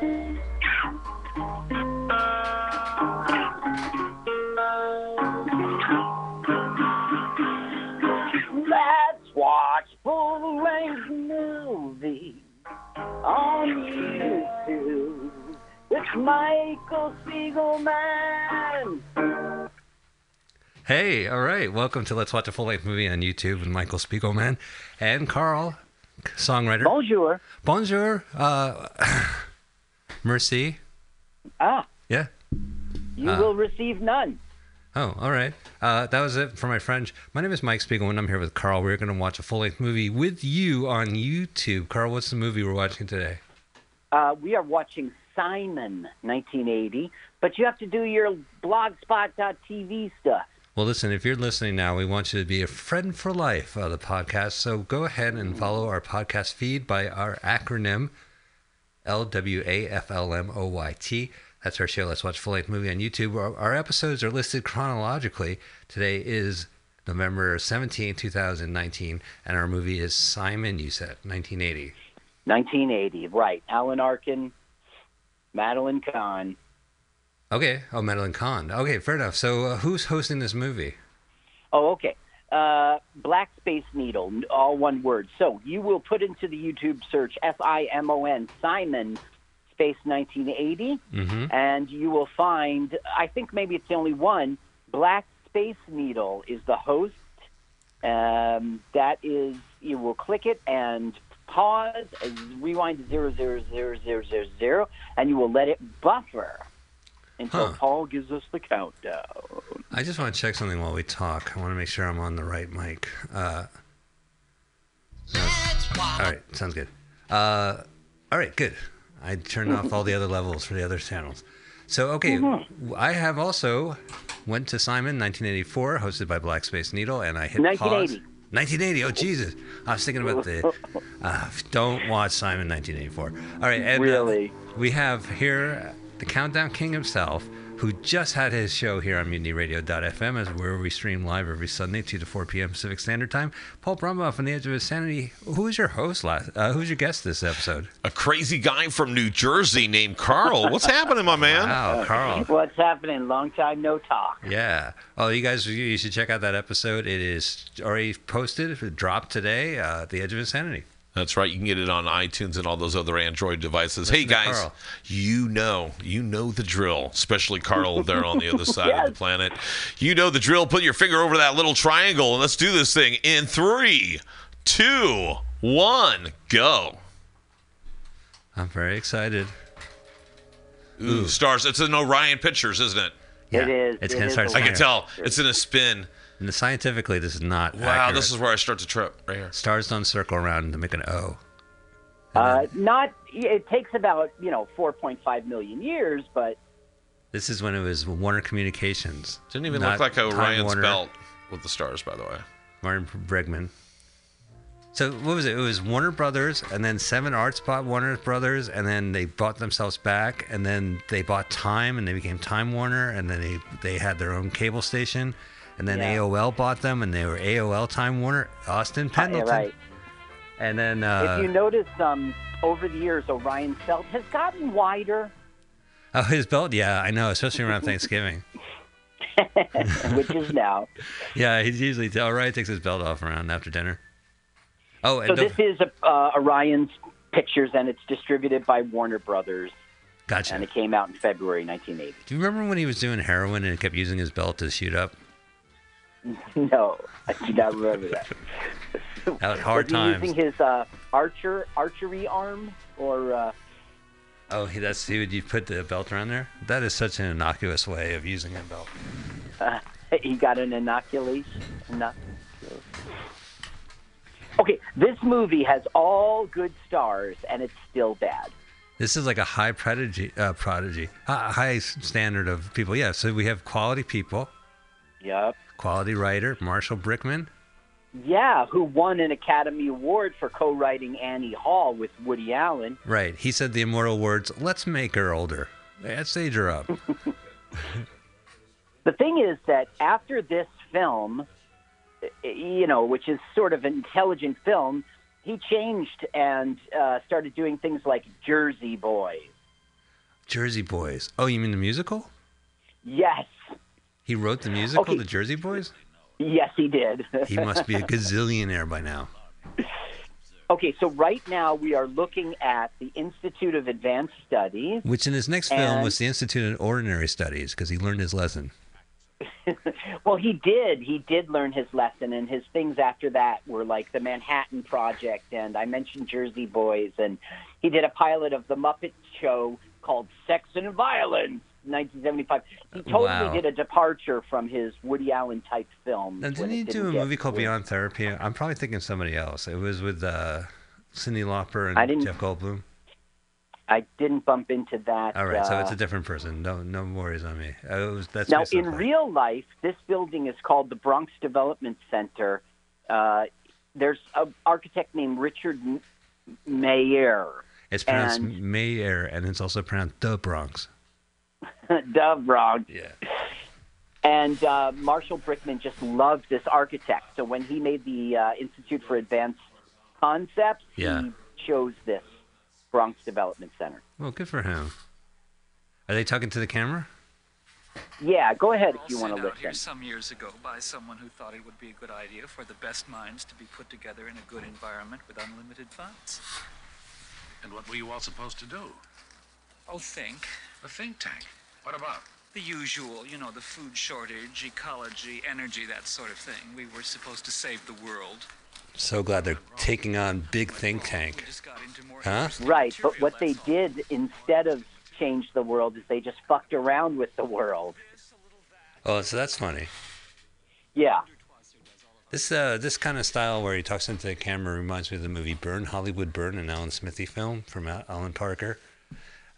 Let's watch full length movie on YouTube. It's Michael Spiegelman. Hey, all right. Welcome to Let's Watch a Full Length Movie on YouTube with Michael Spiegelman and Carl, songwriter. Bonjour. Bonjour. Uh, merci. Ah, Yeah. you Uh. will receive none. Oh, all right. Uh, that was it for my French. My name is Mike Spiegelman. I'm here with Carl. We're going to watch a full length movie with you on YouTube. Carl, what's the movie we're watching today? Uh, we are watching Simon 1980, but you have to do your blogspot.tv stuff. Well, listen, if you're listening now, we want you to be a friend for life of the podcast. So go ahead and follow our podcast feed by our acronym LWAFLMOYT. That's our show. Let's watch full length movie on YouTube. Our, our episodes are listed chronologically. Today is November 17, 2019, and our movie is Simon, you said, 1980. 1980, right. Alan Arkin, Madeline Kahn. Okay. Oh, Madeline Kahn. Okay, fair enough. So uh, who's hosting this movie? Oh, okay. Uh, Black Space Needle, all one word. So you will put into the YouTube search S I M O N, Simon Space 1980, Mm-hmm. and you will find, I think maybe it's the only one, Black Space Needle is the host. Um, that is, you will click it and pause, rewind to zero zero zero zero zero zero, and you will let it buffer until Huh. Paul gives us the countdown. I just want to check something while we talk. I want to make sure I'm on the right mic. Uh, all right, sounds good. Uh, all right, good. I turned off all the other levels for the other channels. So, okay, I have also went to Simon 1984, hosted by Black Space Needle, and I hit 1980. pause. 1980. Oh Jesus! I was thinking about the. Uh, don't watch Simon 1984. All right, and uh, Really? we have here the Countdown King himself, who just had his show here on MutinyRadio.fm, as where we stream live every Sunday, 2 to 4 p.m. Pacific Standard Time. Paul Brumbaugh on the edge of Insanity. Who is your host last? Uh, who's your guest this episode? A crazy guy from New Jersey named Carl. What's happening, my man? Wow, Carl. What's happening? Long time no talk. Yeah. Oh, you guys, you should check out that episode. It is already posted, it dropped today. Uh, the Edge of Insanity. That's right. You can get it on iTunes and all those other Android devices. hey Listen to guys, you know, you know the drill. Especially Carl there on the other side of the planet. You know the drill. Put your finger over that little triangle and let's do this thing in three, two, one, go. I'm very excited. Ooh, stars. It's an Orion Pictures, isn't it? Yeah, It is. It's It gonna is start. a I can tell. It's in a spin. And scientifically, this is not. Wow, accurate. this is where I start to trip right here. Stars don't circle around to make an O. Uh, not. It takes about you know 4.5 million years, but This is when it was Warner Communications. Didn't even look like Time Orion's Warner, belt with the stars, by the way. Martin Bregman. So what was it? It was Warner Brothers, and then Seven Arts bought Warner Brothers, and then they bought themselves back, and then they bought Time, and they became Time Warner, and then they they had their own cable station, and then Yeah. AOL bought them, and they were AOL Time Warner. Austin yeah, Pendleton, right. and then uh, if you notice, um, over the years, Orion's belt has gotten wider, oh his belt, yeah, I know, especially around Thanksgiving. which is now. Yeah, he's usually all right. Takes his belt off around after dinner. Oh, and So this is uh, Orion's Pictures, and it's distributed by Warner Brothers, gotcha. and it came out in February 1980. Do you remember when he was doing heroin and he kept using his belt to shoot up? No, I do not remember that. That was hard was he times. using his uh, archer archery arm, or uh, Oh, he, that's he would you put the belt around there? That is such an innocuous way of using a belt. uh, he got an inoculation? Inoc- Okay, this movie has all good stars, and it's still bad. This is like a high prodigy, uh, prodigy, high standard of people. Yeah, so we have quality people, Yep. Quality writer, Marshall Brickman. Yeah, who won an Academy Award for co-writing Annie Hall with Woody Allen. Right. He said the immortal words, "Let's make her older. Let's age her up." The thing is that after this film, you know, which is sort of an intelligent film, he changed and uh, started doing things like Jersey Boys Jersey Boys. Oh, you mean the musical? Yes, He wrote the musical, Okay. The Jersey Boys? yes, he did. He must be a gazillionaire by now. okay, so right now we are looking at the Institute of Advanced Studies. Which in his next film was the Institute of Ordinary Studies because he learned his lesson. Well, he did. He did learn his lesson, and his things after that were like the Manhattan Project, and I mentioned Jersey Boys, and he did a pilot of the Muppet Show called Sex and Violence, 1975. He totally Wow. did a departure from his Woody Allen type films. Now, didn't he do a movie called. Beyond Therapy? I'm probably thinking somebody else. It was with uh, Cyndi Lauper and I didn't- Jeff Goldblum. I didn't bump into that. All right, so uh, it's a different person. No, no worries on me. Uh, It was, that's Now, in real life, this building is called the Bronx Development Center. Uh, there's an architect named Richard Meier. it's pronounced and- Mayer, and it's also pronounced the Bronx. the Bronx. Yeah. And uh, Marshall Brickman just loved this architect. So when he made the uh, Institute for Advanced Concepts, Yeah. he chose this Bronx Development Center. Well, good for him. Are they talking to the camera? Yeah, go ahead if you want to sent listen. here some years ago by someone who thought it would be a good idea for the best minds to be put together in a good environment with unlimited funds. And what were you all supposed to do? Oh, think. A think tank. What about? The usual, you know, the food shortage, ecology, energy, that sort of thing. We were supposed to save the world. So glad they're taking on big think tank. just got into more Huh? Right, but what they did instead of change the world is they just fucked around with the world. Oh, so that's funny. Yeah. This uh, this kind of style where he talks into the camera reminds me of the movie Burn, Hollywood Burn, an Alan Smithee film from Alan Parker.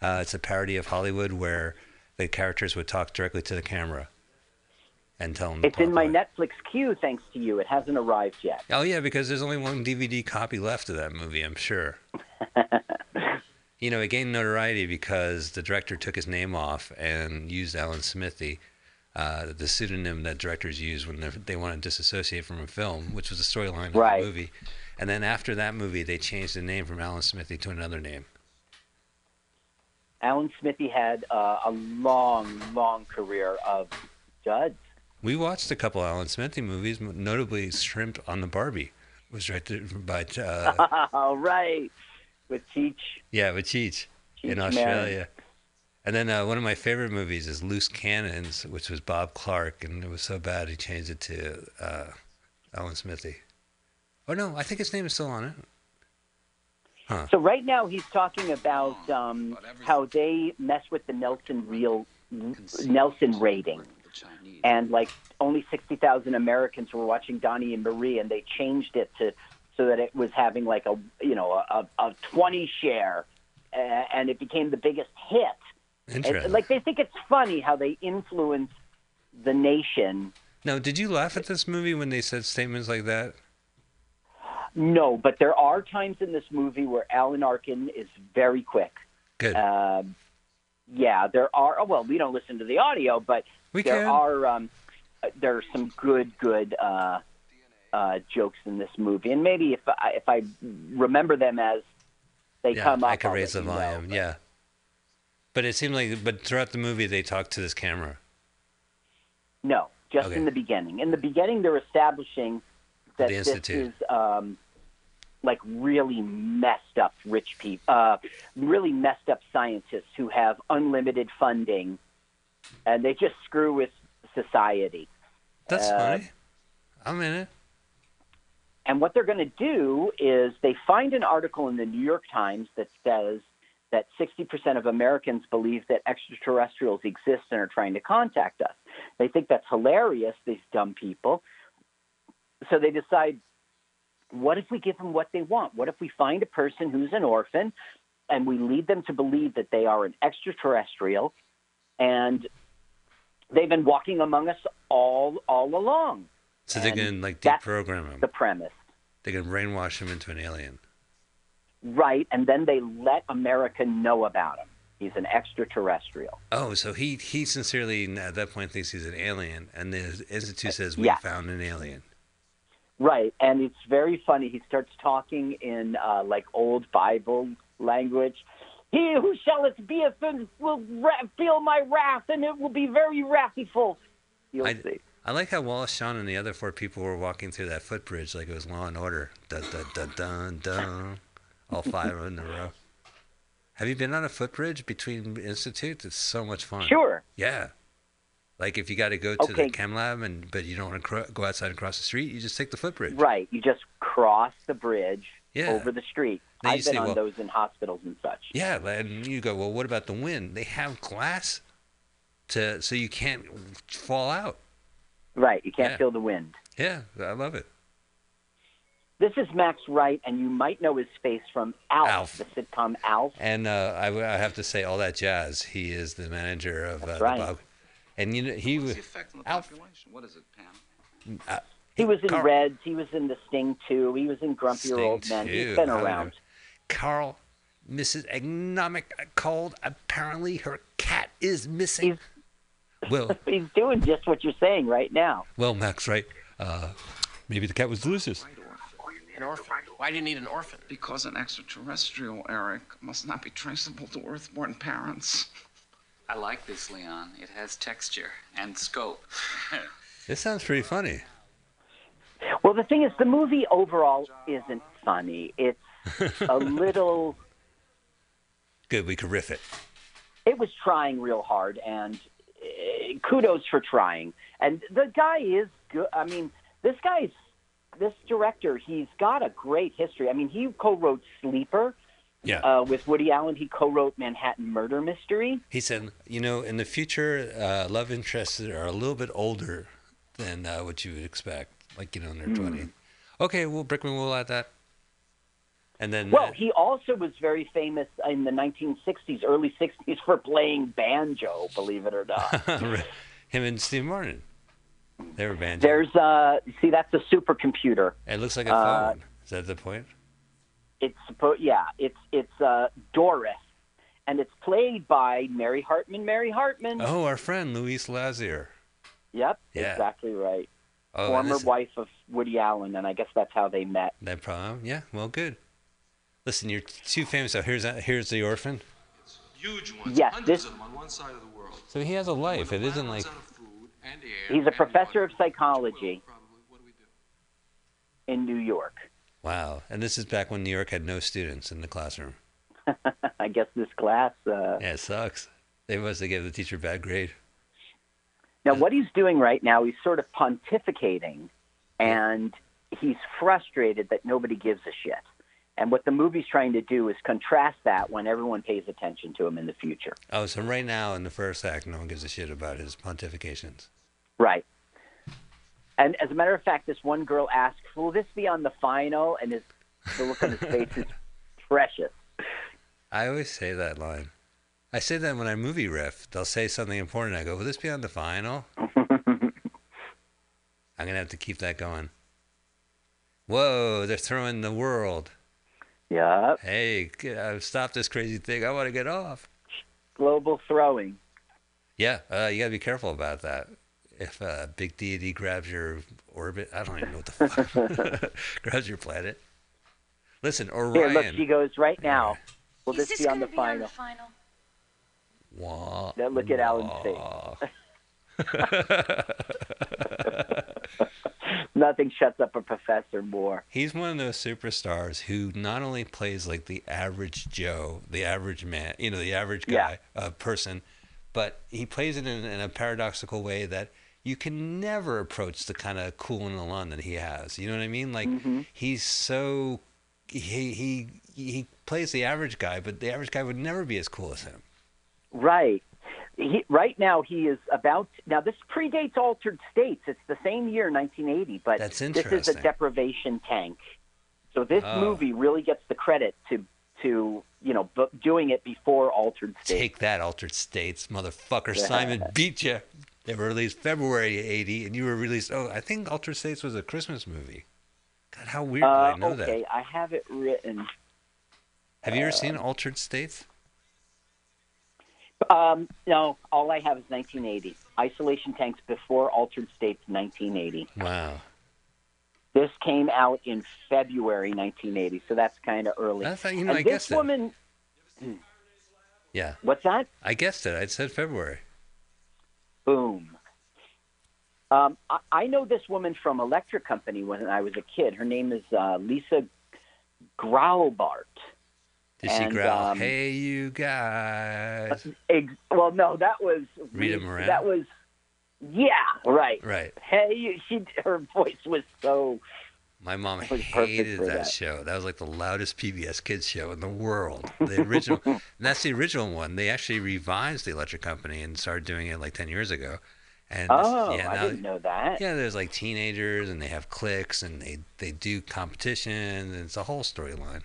Uh, it's a parody of Hollywood where the characters would talk directly to the camera and tell them. It's in my away. Netflix queue thanks to you. It hasn't arrived yet. Oh yeah, because there's only one DVD copy left of that movie. I'm sure. you know, it gained notoriety because the director took his name off and used Alan Smithee, uh, the pseudonym that directors use when they want to disassociate from a film, which was the storyline of Right. the movie. And then after that movie, they changed the name from Alan Smithee to another name. Alan Smithee had uh, a long, long career of duds. We watched a couple Alan Smithee movies, notably Shrimp on the Barbie. Was directed by uh, All right, with Cheech. yeah, with Cheech in Cheech Marin. Australia. And then uh, one of my favorite movies is Loose Cannons, which was Bob Clark, and it was so bad he changed it to uh, Alan Smithee. Oh no, I think his name is still on it. So right now he's talking about um, how they mess with the Nielsen real Nielsen rating, and like only sixty thousand Americans were watching Donnie and Marie, and they changed it to so that it was having like a you know a, a twenty share, uh, and it became the biggest hit. And, Interesting. like they think it's funny how they influence the nation. now, did you laugh at this movie when they said statements like that? No, but there are times in this movie where Alan Arkin is very quick. Good. Um, yeah, there are. Oh, well, we don't listen to the audio, but We there can. are um, uh, there are some good good uh, uh, jokes in this movie, and maybe if I, if I remember them as they yeah, come up, I I'll raise the let you know, volume. but- yeah. But it seemed like, but throughout the movie, they talked to this camera. No, just Okay. in the beginning. In the beginning, they're establishing that The this Institute. is um, like really messed up rich people, uh, really messed up scientists who have unlimited funding, and they just screw with society. That's Uh, funny. I'm in it. And what they're going to do is they find an article in the New York Times that says that 60% of Americans believe that extraterrestrials exist and are trying to contact us. They think that's hilarious, these dumb people. So they decide, what if we give them what they want? What if we find a person who's an orphan and we lead them to believe that they are an extraterrestrial and they've been walking among us all all along? So they can like deprogram him. The premise. They can brainwash him into an alien. Right, and then they let America know about him. He's an extraterrestrial. Oh, so he he sincerely at that point thinks he's an alien, and the institute says we found an alien. Right, and it's very funny. He starts talking in uh, like old Bible language, He who shalleth be son will ra- feel my wrath, and it will be very wrathful. You'll I, see. I like how Wallace Shawn and the other four people were walking through that footbridge like it was Law and Order. Dun dun dun dun dun. All five in a row. Have you been on a footbridge between institutes? It's so much fun. Sure. Yeah. Like if you got to go to the chem lab and but you don't want to cro- go outside and cross the street, you just take the footbridge. Right. You just cross the bridge Yeah. over the street. I've been say, on well- those in hospitals and such. Yeah, and you go, well, what about the wind? They have glass to so you can't fall out. Right. You can't Yeah. feel the wind. Yeah, I love it. This is Max Wright, and you might know his face from Alf, Alf. the sitcom Alf. And uh, I, I have to say, all that jazz. He is the manager of uh, That's the right. Bob. And you know, he was effect on the Alf. population? What is it, Pam? uh, He was in Carl- Reds. He was in The Sting too. He was in Grumpy Sting Old Men. too. He's been around. Carl, Mrs. Agnomic cold. Apparently, her cat is missing. well, He's doing just what you're saying right now. well, Max, right? Uh, maybe the cat was delicious. An orphan. Why do you need an orphan? Because an extraterrestrial, Eric, must not be traceable to Earth-born parents. I like this, Leon. It has texture and scope. This sounds pretty funny. Well, the thing is, the movie overall isn't funny. It's a little. Good, we could riff it. It was trying real hard, and uh, kudos for trying. And the guy is good. I mean, this guy's this director. He's got a great history. I mean, he co-wrote Sleeper Yeah. uh, with Woody Allen. He co-wrote Manhattan Murder Mystery. He said, you know, in the future, uh, love interests are a little bit older than uh, what you would expect, like, you know, in their 20s. Okay, well, Brickman will add that. And then, Well, he also was very famous in the 1960s, early 60s, for playing banjo. Believe it or not. him and Steve Martin. They were banjo. There's uh, see, that's a supercomputer. It looks like a uh, phone. Is that the point? It's suppo- yeah, it's it's uh, Doris, and it's played by Mary Hartman. Mary Hartman. Oh, our friend Louise Lasser. Yep, Yeah. exactly right. Oh, Former listen, wife of Woody Allen, and I guess that's how they met. that problem. Yeah, well, good. Listen, you're too famous. So here's here's the orphan. Huge ones, Yes, hundreds this- of them on one side of the world. So he has a life. It isn't like And air He's a and professor of water. psychology Probably. What do we do? in New York. Wow. And this is back when New York had no students in the classroom. I guess this class. Uh, Yeah, it sucks. They must have gave the teacher a bad grade. Now, what he's doing right now, he's sort of pontificating, and he's frustrated that nobody gives a shit. And what the movie's trying to do is contrast that when everyone pays attention to him in the future. Oh, so right now in the first act, no one gives a shit about his pontifications. Right. And as a matter of fact, this one girl asks, "Will this be on the final?" And his the look on his face is precious. I always say that line. I say that when I movie riff. They'll say something important. I go, "Will this be on the final?" I'm gonna have to keep that going. Whoa! They're throwing the world. Yep. Hey, uh, stop this crazy thing! I want to get off. Global throwing. Yeah, uh, you gotta be careful about that. If a big deity grabs your orbit, I don't even know what the fuck grabs your planet. Listen, Orion. Here, look, she goes right now. Will Is this, be on the gonna final? final? Wah, Now look at Alan's wah. Nothing shuts up a professor more. He's one of those superstars who not only plays like the average Joe, the average man, you know, the average guy, uh, person, but he plays it in, in a paradoxical way that you can never approach the kind of cool and alone that he has. You know what I mean? Like mm-hmm. he's so he he he plays the average guy, but the average guy would never be as cool as him. Right. He, right now, he is about. Now, this predates Altered States. It's the same year, 1980, but That's this is a deprivation tank. So this Oh. movie really gets the credit to to you know doing it before Altered States. Take that, Altered States, motherfucker! Simon beat you. They were released February '80, and you were released. Oh, I think Altered States was a Christmas movie. God, how weird uh, did I know okay, that? I have it written. Have you ever seen Altered States? Um, no, all I have is 1980. Isolation Tanks before Altered States, 1980. Wow, This came out in February 1980, so that's kind of early. That's how- you know, and I this guess that- woman, Yeah, What's that? I guessed it. I said February. Boom. Um, I, I know this woman from Electric Company when I was a kid. Her name is uh, Lisa Graubart. Did she growl? um, hey, you guys. Ex- well, no, that was Rita Moreno? That was, yeah, right. Right. Hey, she her voice was so. My mom hated that, that. show. That was like the loudest PBS Kids show in the world. The original. and that's the original one. They actually revised the Electric Company and started doing it like ten years ago. And Oh, yeah, I now- didn't know that. Yeah, there's like teenagers and they have cliques and they they do competitions and it's a whole storyline.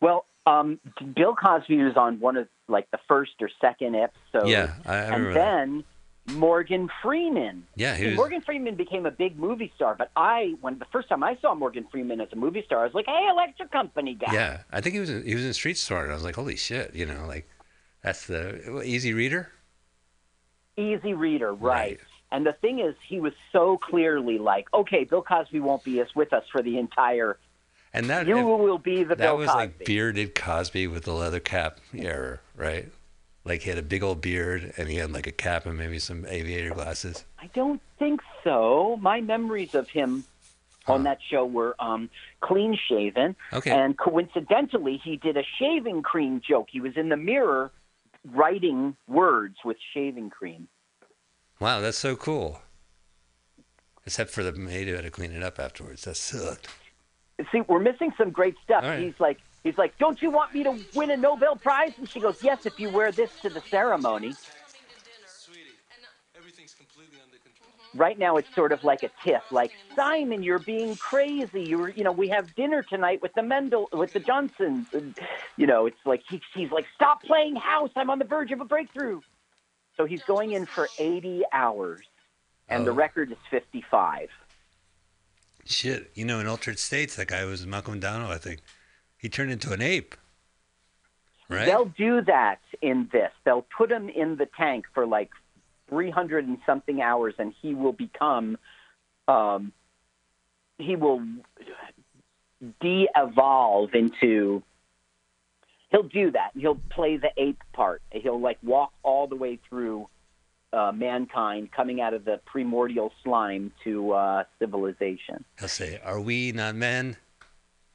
Well, um, Bill Cosby was on one of like the first or second episode. Yeah, I- I remember and that. Morgan Freeman. Yeah, he was- Morgan Freeman became a big movie star, but I, when the first time I saw Morgan Freeman as a movie star, I was like, "Hey, Electric Company guy." Yeah, I think he was in, he was in Street Smart. And I was like, holy shit, you know, like that's the easy reader. Easy reader, right. Right. And the thing is, he was so clearly like, "Okay, Bill Cosby won't be with us for the entire. And that You will be the that Bill was Cosby." like bearded Cosby with the leather cap era, right? Like he had a big old beard and he had like a cap and maybe some aviator glasses. I don't think so. My memories of him on that show were um, clean shaven. Okay. And coincidentally, he did a shaving cream joke. He was in the mirror writing words with shaving cream. Wow, that's so cool. Except for the maid who had to clean it up afterwards. That sucked. See, we're missing some great stuff. Right. He's like, he's like, don't you want me to win a Nobel Prize? And she goes, yes, if you wear this to the ceremony. Right now, it's sort of like a tiff, like Simon, you're being crazy. You're, you know, we have dinner tonight with the Mendel, with the Johnsons, and you know, it's like he, he's like, stop playing house. I'm on the verge of a breakthrough. So he's going in for 80 hours, and the Oh. record is 55. Shit, you know, in Altered States, that guy was Malcolm McDowell, I think. He turned into an ape. Right? They'll do that in this. They'll put him in the tank for like 300 and something hours, and he will become, um, he will de evolve into. He'll do that. He'll play the ape part. He'll like walk all the way through uh, mankind, coming out of the primordial slime to uh, civilization. He'll say, Are we not men?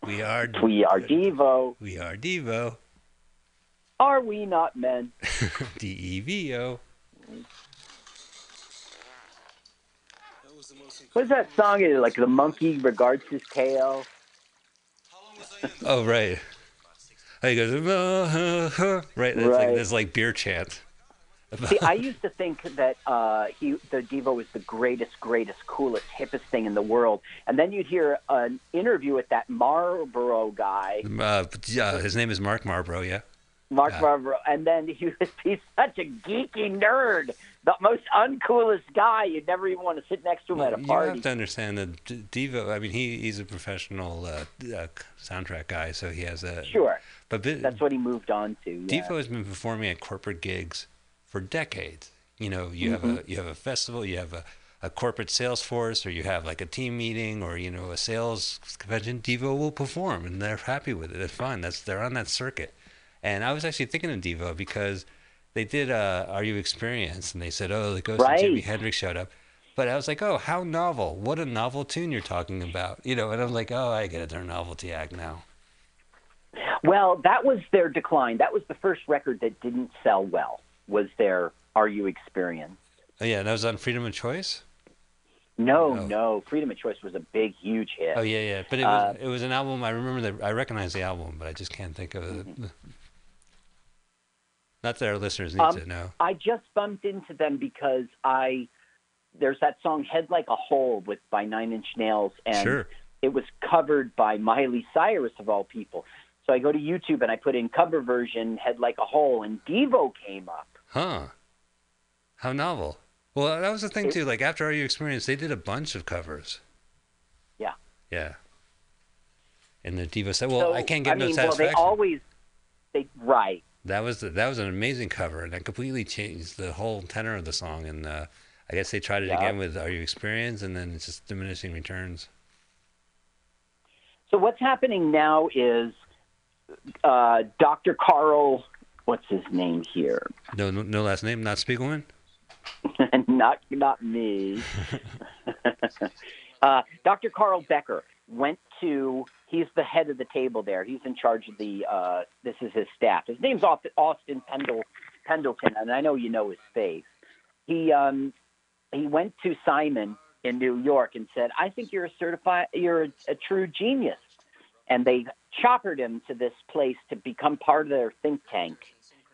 We are We are Devo. we are Devo. Are we not men? D E V O. What's that song? Is it like the monkey regards his tail? Oh right. Oh, he goes, "Uh, right. It's like Right. this like beer chant. See, I used to think that uh, he, the Devo, was the greatest, greatest, coolest, hippest thing in the world, and then you'd hear an interview with that Marlboro guy, Uh, yeah, his name is Mark Marbro. Yeah. Mark Yeah. Marlboro, and then he was he's such a geeky nerd, the most uncoolest guy. You'd never even want to sit next to him at a party. you have to understand that Devo. I mean, he he's a professional uh, uh, soundtrack guy, so he has a Sure, But that's what he moved on to. Yeah. Devo has been performing at corporate gigs for decades. You know, you have Mm-hmm. a you have a festival, you have a, a corporate sales force, or you have like a team meeting, or you know a sales convention. Devo will perform, and they're happy with it. It's fine. That's they're on that circuit. And I was actually thinking of Devo because they did uh, "Are You Experienced?" and they said, "Oh, the ghost of Jimi Hendrix showed up." But I was like, "Oh, how novel! What a novel tune you're talking about!" You know, and I'm like, "Oh, I get it. They're a novelty act now." Well, that was their decline. That was the first record that didn't sell well. Was their Are You Experienced? Oh yeah, that was on Freedom of Choice. No, No. no. Freedom of Choice was a big, huge hit. Oh yeah, yeah. But it was Uh, it was an album. I remember that I recognize the album, but I just can't think of it. Not that our listeners need Um, to know. I just bumped into them because I there's that song "Head Like a Hole" with by Nine Inch Nails, and Sure. it was covered by Miley Cyrus of all people. So I go to YouTube and I put in cover version "Head Like a Hole," and Devo came up. Huh. How novel. Well, that was the thing too. Like after Are You Experienced, they did a bunch of covers. Yeah. Yeah. And the diva said, "Well, so, I can't get no mean, well, they always they right. that was the, that was an amazing cover, and that completely changed the whole tenor of the song. And uh, I guess they tried it Yeah. again with Are You Experienced, and then it's just diminishing returns. So what's happening now is uh, Dr. Carl what's his name here? No, no, no last name. Not Spiegelman. not not me. uh, Dr. Carl Becker went to. He's the head of the table there. He's in charge of the. Uh, this is his staff. His name's Austin Pendle, Pendleton, and I know you know his face. He um, he went to Simon in New York and said, "I think you're a certified, you're a, a true genius," and they choppered him to this place to become part of their think tank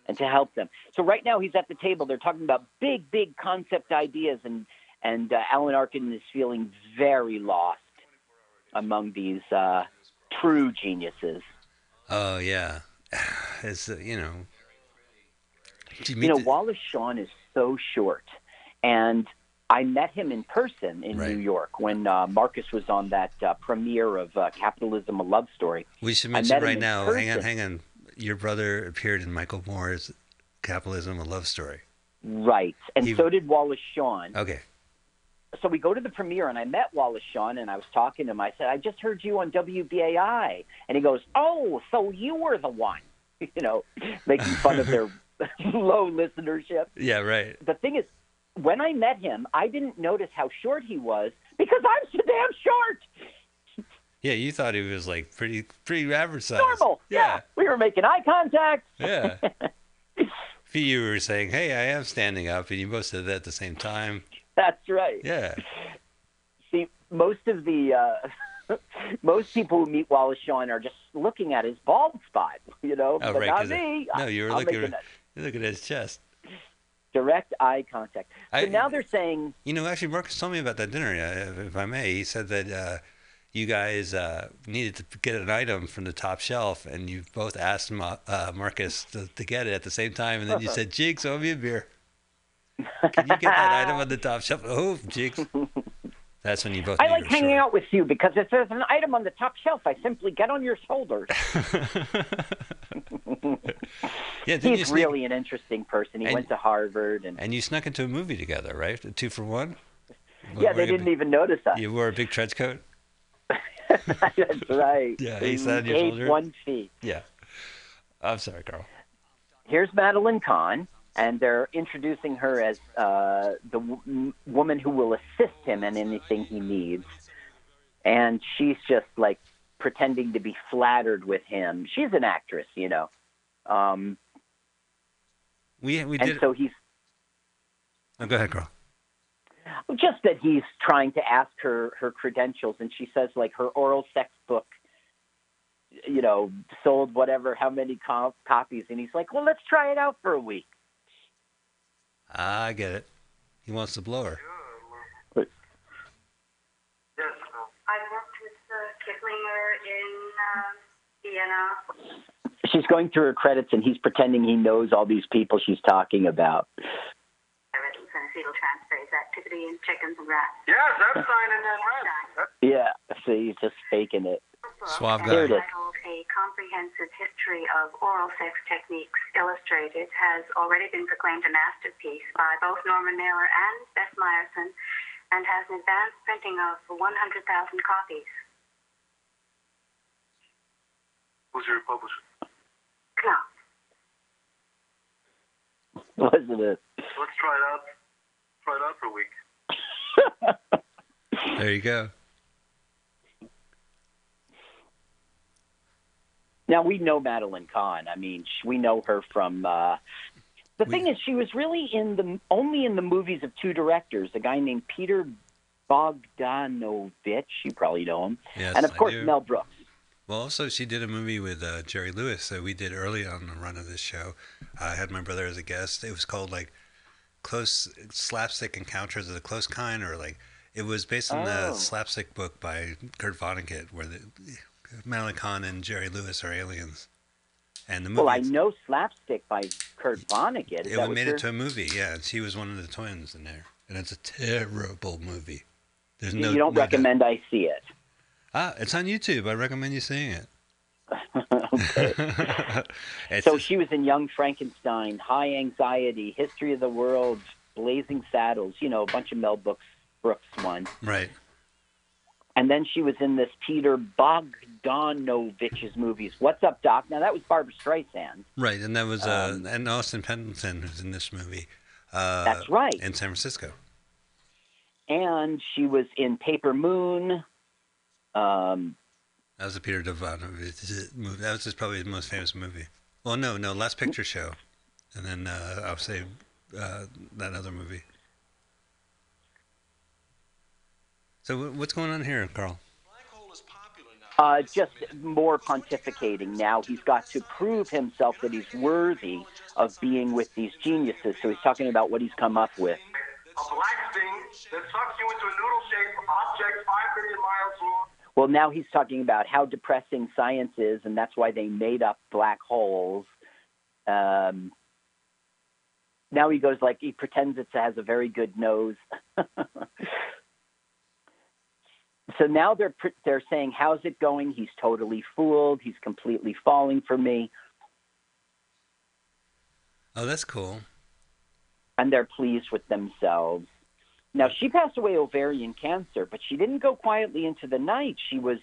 and to help them. So right now he's at the table. They're talking about big, big concept ideas, and and uh, Alan Arkin is feeling very lost among these uh, true geniuses. Oh yeah, it's uh, you know. Did You, know, the- Wallace Shawn is so short, and I met him in person in Right. New York when uh, Marcus was on that uh, premiere of uh, Capitalism: A Love Story. we should mention right now. Hang on, hang on. Your brother appeared in Michael Moore's Capitalism: A Love Story. Right, and He- so did Wallace Shawn. Okay. so we go to the premiere and I met Wallace Shawn and I was talking to him. I said, I just heard you on WBAI. And he goes, Oh, so you were the one, you know, making fun of their low listenership. Yeah. Right. The thing is, when I met him, I didn't notice how short he was because I'm so damn short. Yeah. You thought he was like pretty, pretty average size. Normal. Yeah. We were making eye contact. Yeah. you were saying, "Hey, I am standing up," and you both said that at the same time. That's right. Yeah. See, most of the uh, most people who meet Wallace Shawn are just looking at his bald spot, you know. Oh, but right, not 'cause it- no, you were I'm looking at- You're looking at his chest. Direct eye contact. So I- now they're saying, You know, actually, Marcus told me about that dinner. If I may, he said that uh, you guys uh, needed to get an item from the top shelf, and you both asked Ma- uh, Marcus to, to get it at the same time, and then you said, "Jigs, owe me a beer." Can you get that item on the top shelf? Oh, Jigs. That's when you both. I like hanging short. out with you because if there's an item on the top shelf, I simply get on your shoulders. Yeah, He's really an interesting person. He And- went to Harvard, and, And you snuck into a movie together, right? A two for one. yeah, they didn't even notice us. You wore a big trench coat. That's right. Yeah, he sat on your shoulder. One feet. Yeah. I'm sorry, Carl. Here's Madeline Kahn, and they're introducing her as uh, the w- woman who will assist him in anything he needs. And she's just like pretending to be flattered with him. She's an actress, you know. Um, We we and did. so he's oh, go ahead, Carl. just that he's trying to ask her her credentials, and she says like her oral sex book, you know, sold whatever, how many co- copies, and he's like, well, let's try it out for a week. I get it. He wants to blow her. I worked with uh, Kiplinger in um, Vienna. She's going through her credits, and he's pretending he knows all these people she's talking about. fetal transferase activity in chickens and rats. Yes, that's signing in red. Yeah, so he's just faking it. Suave guy. it is. Titled A Comprehensive History of Oral Sex Techniques Illustrated has already been proclaimed a masterpiece by both Norman Mailer and Bess Myerson and has an advanced printing of 100,000 copies. Who's your publisher? Knopf. Wasn't it? Let's try it out. Try it out for a week. There you go. Now we know Madeline Kahn. I mean, we know her from. Uh, the thing is, she was really in the only in the movies of two directors, a guy named Peter Bogdanovich. You probably know him, Yes, and of course. Mel Brooks. Well, also she did a movie with uh, Jerry Lewis that we did early on the run of this show. I had my brother as a guest. It was called like Close Slapstick Encounters of the Close Kind, or like it was based on the Oh. slapstick book by Kurt Vonnegut, where the Madeline Kahn and Jerry Lewis are aliens. And the movie Well, I know Slapstick by Kurt Vonnegut. Is it what made it to a movie, yeah. And she was one of the twins in there, and it's a terrible movie. There's no. you don't no doubt. recommend I see it. Ah, it's on YouTube. I recommend you seeing it. So she was in Young Frankenstein, High Anxiety, History of the World, Blazing Saddles. You know, a bunch of Mel Brooks Brooks ones. right. And then she was in this Peter Bogdanovich's movies. What's Up, Doc? Now that was Barbra Streisand. Right, and that was uh, Um, and Austin Pendleton who's in this movie. Uh, That's right. In San Francisco. And she was in Paper Moon. Um, That was a Peter Devon movie. That was his, probably his most famous movie. Well, no, no, Last Picture Show, and then uh, I'll say uh, that other movie. So what's going on here, Carl? uh, just more pontificating. Now he's got to prove himself that he's worthy of being with these geniuses. So he's talking about what he's come up with. A black thing that sucks you into a noodle-shaped object five billion miles long. Well, now he's talking about how depressing science is, and that's why they made up black holes. Um, now he goes like he pretends it has a very good nose. so now they're they're saying, "How's it going?" He's totally fooled. He's completely falling for me, Oh, that's cool. and they're pleased with themselves. Now she passed away ovarian cancer, but she didn't go quietly into the night. She was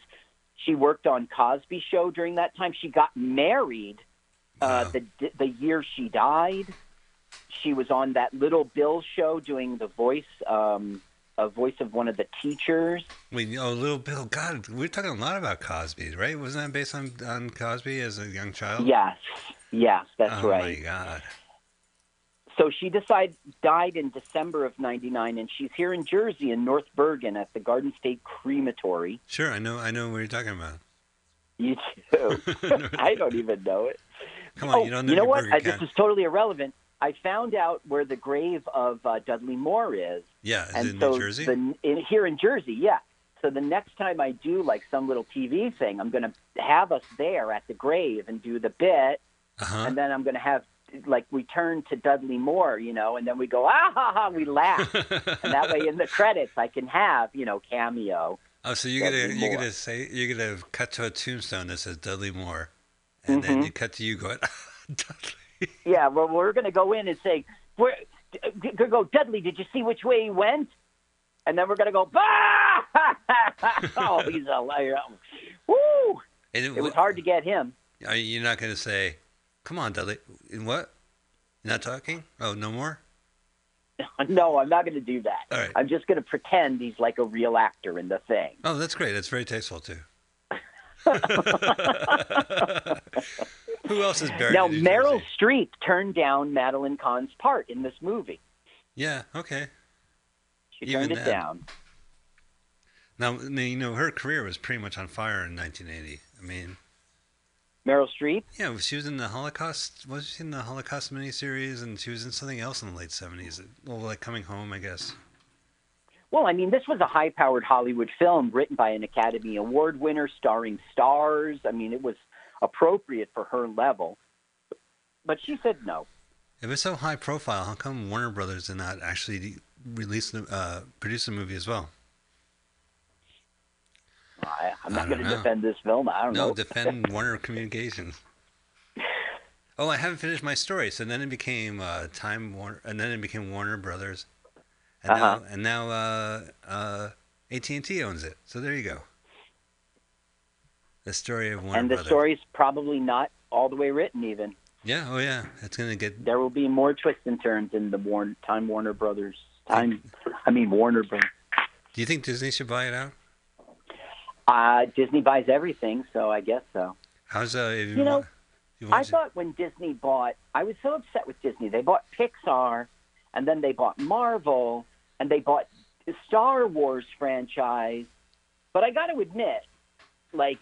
she worked on Cosby Show during that time. She got married uh, the the year she died. She was on that Little Bill show doing the voice um, a voice of one of the teachers. Wait, oh, Little Bill. God, we're talking a lot about Cosby, right? Wasn't that based on on Cosby as a young child? Yes, yes, that's oh right. Oh my God. So she decided died in December of '99, and she's here in Jersey in North Bergen at the Garden State Crematory. Sure, I know. I know what you're talking about. You do. I don't even know it. Come on, oh, you don't know you know what? Burger Uh, this is totally irrelevant. I found out where the grave of uh, Dudley Moore is. Yeah, is and in so New Jersey? The, in, here in Jersey, yeah. So the next time I do like some little TV thing, I'm going to have us there at the grave and do the bit, Uh-huh. and then I'm going to have like we turn to Dudley Moore, you know, and then we go ah ha ha, we laugh, and that way in the credits I can have you know cameo. Oh, so you're Dudley gonna you're Moore. gonna say you're gonna cut to a tombstone that says Dudley Moore, and then Mhm. you cut to you going Dudley. Yeah, well, we're going to go in and say, we're going to go, Dudley, did you see which way he went? And then we're going to go, bah! oh, he's a liar. Woo! And It was hard to get him. You're you not gonna say, "Come on, Dudley"? In what? You're not talking? Oh, no more. No, I'm not going to do that. All right. I'm just going to pretend he's like a real actor in the thing. Oh, that's great. That's very tasteful too. Who else is buried? now, Meryl? Streep turned down Madeline Kahn's part in this movie. Yeah. Okay. She Even turned it down. Now, now, you know, her career was pretty much on fire in 1980. I mean, Meryl Streep? yeah, she was in the Holocaust. Was she in the Holocaust miniseries? And she was in something else in the late 70s. Well, like Coming Home, I guess. Well, I mean, this was a high powered Hollywood film written by an Academy Award winner, starring stars. I mean, it was appropriate for her level. But she said no. If it's so high profile, how come Warner Brothers did not actually release the uh, produce the movie as well? I, I'm not going to defend this film. I don't No, know. No, defend Warner Communications. Oh, I haven't finished my story. So then it became uh, Time Warner, and then it became Warner Brothers, and Uh-huh. now and now uh, uh, AT and T owns it. So there you go. The story of Warner and the Brothers. story's probably not all the way written, even. Yeah. Oh yeah. It's gonna get. There will be more twists and turns in the Warner, Time Warner Brothers. Time, I mean, Warner Brothers. Do you think Disney should buy it out? Uh, Disney buys everything, so I guess so. How's uh? You, You know, want, you I to- thought when Disney bought, I was so upset with Disney. They bought Pixar, and then they bought Marvel, and they bought the Star Wars franchise. But I got to admit, like,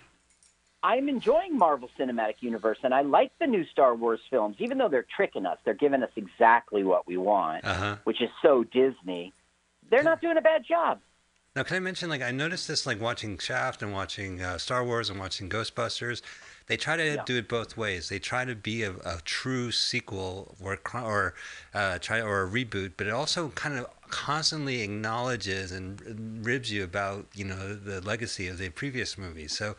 I'm enjoying Marvel Cinematic Universe, and I like the new Star Wars films, even though they're tricking us. They're giving us exactly what we want, Uh-huh. which is so Disney. They're not doing a bad job. Now, can I mention, like, I noticed this, like, watching Shaft and watching uh, Star Wars and watching Ghostbusters. They try to Yeah. do it both ways. They try to be a, a true sequel or or uh, try or a reboot, but it also kind of constantly acknowledges and ribs you about you know the legacy of the previous movies. So,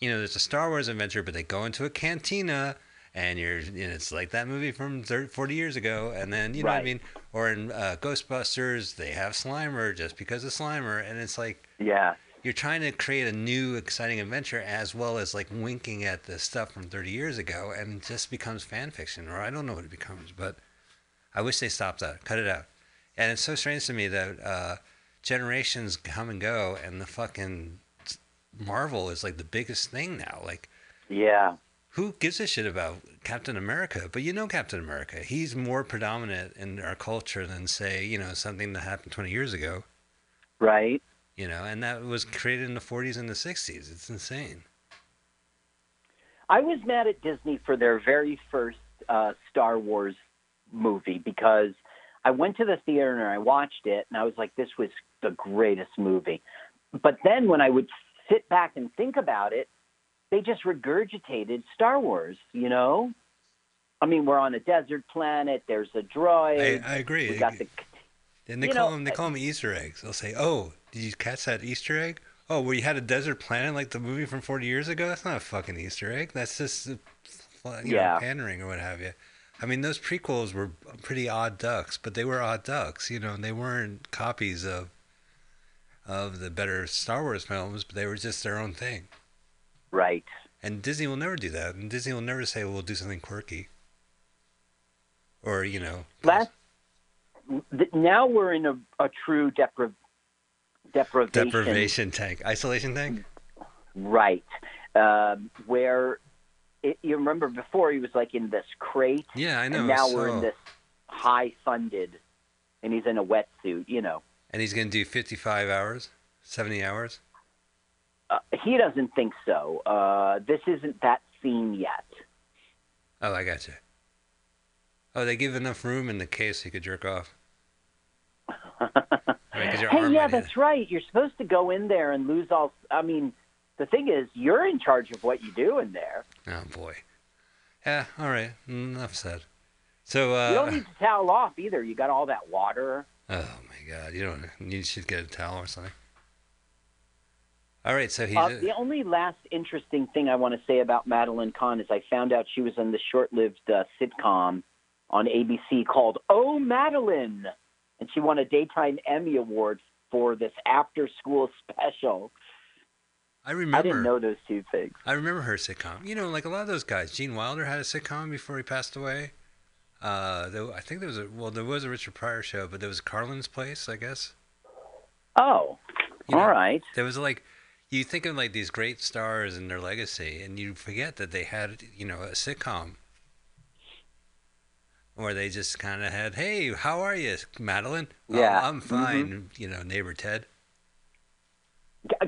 you know, there's a Star Wars adventure, but they go into a cantina. And you're, you know, it's like that movie from 30, 40 years ago, and then you know what I mean. Or in uh, Ghostbusters, they have Slimer just because of Slimer, and it's like Yeah. you're trying to create a new exciting adventure as well as like winking at the stuff from 30 years ago and it just becomes fan fiction or i don't know what it becomes but i wish they stopped that cut it out and it's so strange to me that uh, generations come and go and the fucking marvel is like the biggest thing now like Yeah. who gives a shit about Captain America? But you know Captain America. He's more predominant in our culture than say, you know, something that happened 20 years ago, Right. you know, and that was created in the 40s and the 60s. It's insane. I was mad at Disney for their very first uh, Star Wars movie because I went to the theater and I watched it and I was like, this was the greatest movie. But then when I would sit back and think about it, they just regurgitated Star Wars, you know? I mean, we're on a desert planet. There's a droid. I, I agree. We got the and they call know, them they call them Easter eggs. They'll say, "Oh, did you catch that Easter egg? Oh, where you had a desert planet like the movie from 40 years ago? That's not a fucking Easter egg. That's just uh, you Yeah. pandering or what have you." I mean, those prequels were pretty odd ducks, but they were odd ducks, you know, and they weren't copies of of the better Star Wars films, but they were just their own thing. right. And Disney will never do that. And Disney will never say, "We'll do something quirky," or you know, Last, th- now we're in a, a true depri- deprivation. deprivation tank, isolation tank. Right. Um, where it, you remember before he was like in this crate. Yeah, I know. And now we're in this high funded, and he's in a wetsuit, you know. And he's going to do 55 hours, 70 hours. Uh, he doesn't think so. Uh, this isn't that scene yet. Oh, I got you. Oh, they give enough room in the case he could jerk off. Right, hey, yeah, that's right. You're supposed to go in there and lose all. I mean, the thing is, you're in charge of what you do in there. Oh boy. Yeah. All right. Enough said. So. Uh, you don't need to towel off either. You got all that water. Oh my God! You don't. You should get a towel or something. All right. So he's. Uh, the only last interesting thing I want to say about Madeline Kahn is I found out she was in the short-lived uh, sitcom on ABC called Oh Madeline, and she won a daytime Emmy award for this after-school special. I remember. I didn't know those two things. I remember her sitcom. You know, like a lot of those guys. Gene Wilder had a sitcom before he passed away. Uh, there, I think there was a well, there was a Richard Pryor show, but there was Carlin's Place, I guess. Oh, You know, all right. There was like, you think of like these great stars and their legacy, and you forget that they had, you know, a sitcom where they just kind of had, "Hey, how are you, Madeline? "Oh, Yeah. I'm fine." You know, neighbor Ted.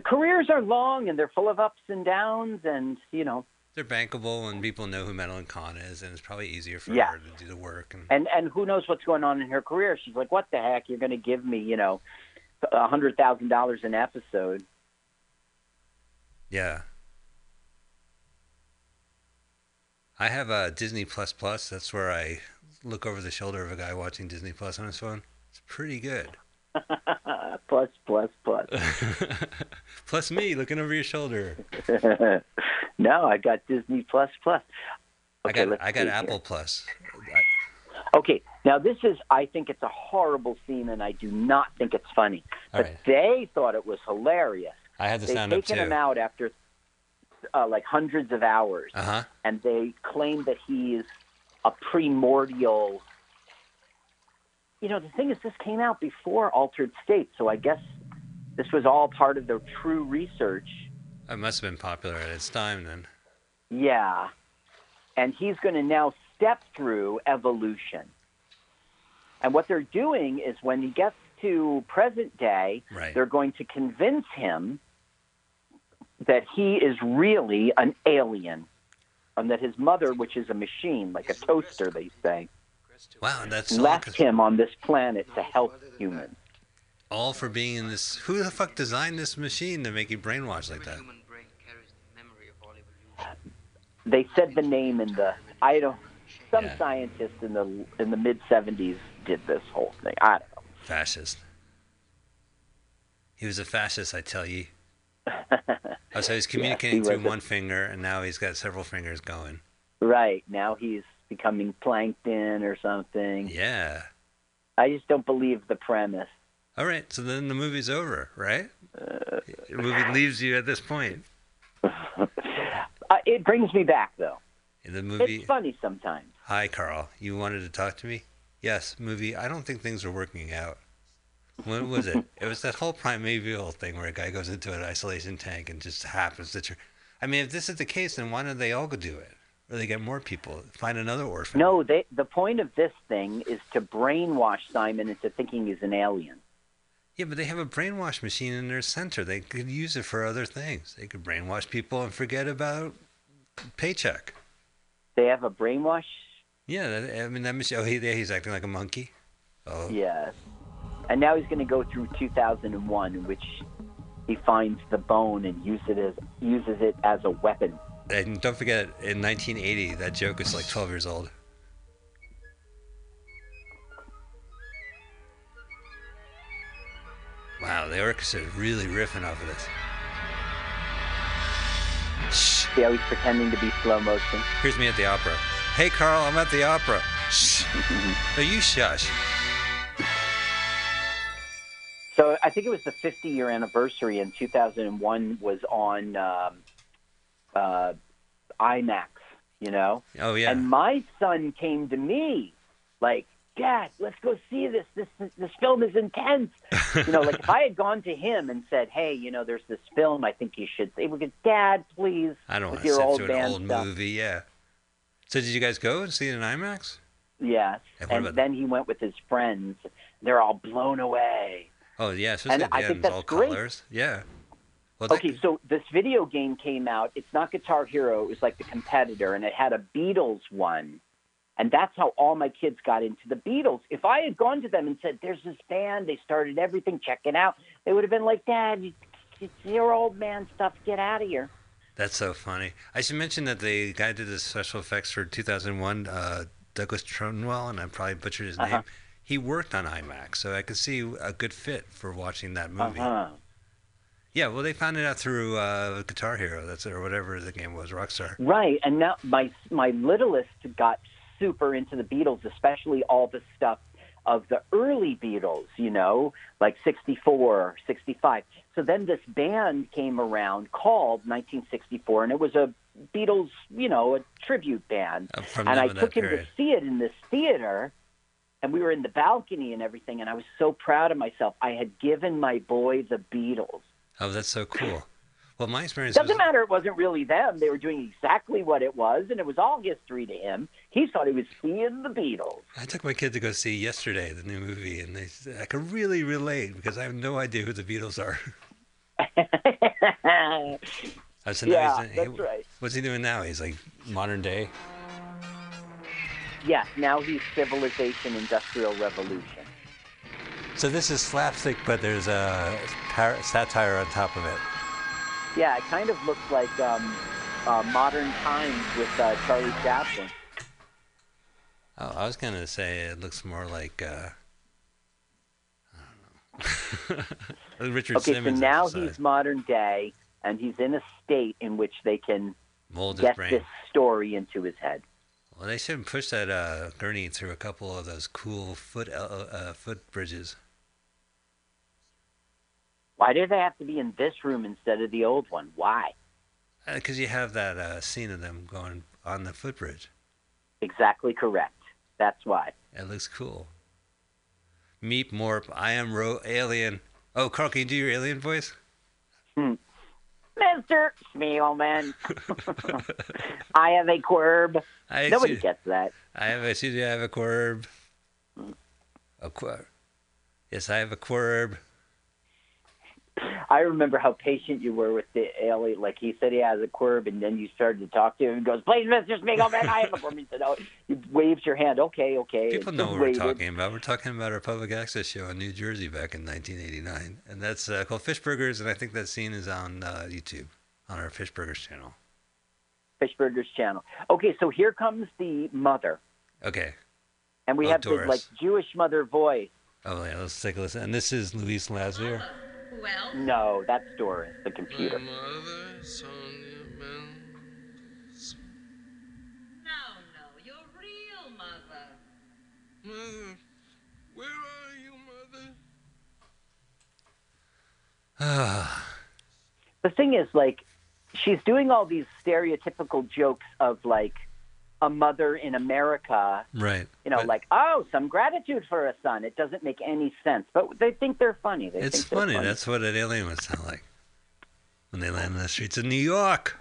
Careers are long and they're full of ups and downs, and you know, They're bankable, and people know who Madeline Kahn is, and it's probably easier for Yeah. her to do the work. And and and who knows what's going on in her career? She's like, what the heck? You're going to give me, you know, a hundred thousand dollars an episode? Yeah. I have a Disney Plus Plus. That's where I look over the shoulder of a guy watching Disney Plus on his phone. It's pretty good. plus, plus, plus. Plus me looking over your shoulder. no, I got Disney Plus Plus. I got I got see here. Apple Plus. Okay, now this is, I think it's a horrible scene, and I do not think it's funny. All But right. they thought it was hilarious. I had the They've sound up taken him out after uh, like hundreds of hours, Uh huh. and they claim that he is a primordial. You know, the thing is, this came out before Altered State, so I guess this was all part of their true research. It must have been popular at its time then. Yeah. And he's going to now step through evolution. And what they're doing is when he gets to present day, Right. they're going to convince him that he is really an alien and that his mother, which is a machine, like a toaster, they say, Wow, that's left him on this planet to help humans. All for being in this. Who the fuck designed this machine to make you brainwashed like that? They said the name in the I don't some Yeah. scientist in the in the mid 70s did this whole thing. I don't know. Fascist. He was a fascist, I tell you. Oh, so he's communicating he through one finger, and now he's got several fingers going. Right. Now he's becoming plankton or something. Yeah. I just don't believe the premise. All right. So then the movie's over, right? Uh, The movie leaves you at this point. Uh, it brings me back though. In the movie, It's funny sometimes. Hi, Carl. You wanted to talk to me? Yes, movie. I don't think things are working out. What was it? it was that whole primeval thing where a guy goes into an isolation tank and just happens to. Tr- I mean, if this is the case, then why don't they all go do it? Or they get more people, find another orphan. No, they, the point of this thing is to brainwash Simon into thinking he's an alien. Yeah, but they have a brainwash machine in their center. They could use it for other things. They could brainwash people and forget about paycheck. They have a brainwash. Yeah, I mean that machine. Oh, he, he's acting like a monkey. Oh, Yes. And now he's going to go through 2001, in which he finds the bone and use it as uses it as a weapon. and don't forget, in 1980, that joke was like 12 years old. Wow, the orchestra is really riffing off of this. Shh. See how he's pretending to be slow motion. Here's me at the opera. Hey, Carl, I'm at the opera. Shh. no, you shush. So I think it was the 50 year anniversary, and 2001 was on um, uh, IMAX. You know. Oh yeah. And my son came to me like, Dad, let's go see this. This this film is intense. you know, like if I had gone to him and said, Hey, you know, there's this film I think you should see. We could, Dad, please. I don't want to sit old through an old stuff. movie. Yeah. So did you guys go and see it in IMAX? Yes. And And then he went with his friends. They're all blown away. Oh yeah, especially And I think that's all great. colors. Yeah. Well, that- Okay, so this video game came out. It's not Guitar Hero. It was like the competitor, and it had a Beatles one. And that's how all my kids got into the Beatles. If I had gone to them and said, "There's this band, they started everything, check it out," they would have been like, "Dad, it's your old man stuff. Get out of here." That's so funny. I should mention that the guy did the special effects for 2001, uh, Douglas Tronwell, and I probably butchered his Uh-huh. name. He worked on IMAX, so I could see a good fit for watching that movie. Uh-huh. Yeah, well, they found it out through uh, Guitar Hero, that's or whatever the game was, Rockstar. Right, and now my my littlest got super into the Beatles, especially all the stuff of the early Beatles, you know, like 64, 65. So then this band came around called 1964, and it was a Beatles, you know, a tribute band. And I took him period. to see it in this theater, and we were in the balcony and everything, and I was so proud of myself. I had given my boy the Beatles. Oh, that's so cool. Well, my experience Doesn't was matter. It wasn't really them. They were doing exactly what it was, and it was all history to him. He thought he was seeing the Beatles. I took my kid to go see yesterday the new movie, and they I could really relate because I have no idea who the Beatles are. I said, Yeah, no, that's right. What's he doing now? He's like modern day. yes, now he's civilization, industrial revolution. So this is slapstick, but there's a par- satire on top of it. Yeah, it kind of looks like um, uh, modern times with uh, Charlie Chaplin. Oh, I was gonna say it looks more like uh, I don't know, Richard okay, Simmons. so now exercise. he's modern day, and he's in a state in which they can mold get brain. this story into his head. Well, they should push that uh, gurney through a couple of those cool foot uh, uh, foot bridges. Why do they have to be in this room instead of the old one? Why? Uh, because you have that uh, scene of them going on the footbridge. Exactly correct. That's why. It looks cool. Meep Morp, I am ro- alien. Oh, Carl, can you do your alien voice? Hmm. Mr. Spiegelman. I have a quirb. I Nobody gets that. I have a excuse me, I have a quirb. Hmm. A quirb. Yes, I have a quirb. I remember how patient you were with the alien. Like he said he has a quirb, and then you started to talk to him and goes, "Please, Mr. Spiegelman, I have a quirb." He said, "Oh." You waves your hand. Okay, okay. People know what we're talking about. We're talking about our public access show in New Jersey back in 1989, and that's uh, called Fish Burgers, and I think that scene is on uh, YouTube on our Fish Burgers channel. Fishburgers channel. Okay, so here comes the mother, Okay. and we Oh, have the Doris. like Jewish mother voice. Oh yeah, let's take a listen. And this is Louise Lasser. Well, No, that's Doris, the computer. Mother, Sonia Mendes. no, no, your real mother. Mother, where are you, Mother? Ah, the thing is, like, she's doing all these stereotypical jokes of like a mother in America. Right. You know, But like, oh, some gratitude for a son. It doesn't make any sense, but they think they're funny. They it's think funny. funny. That's what an alien would sound like when they land on the streets of New York.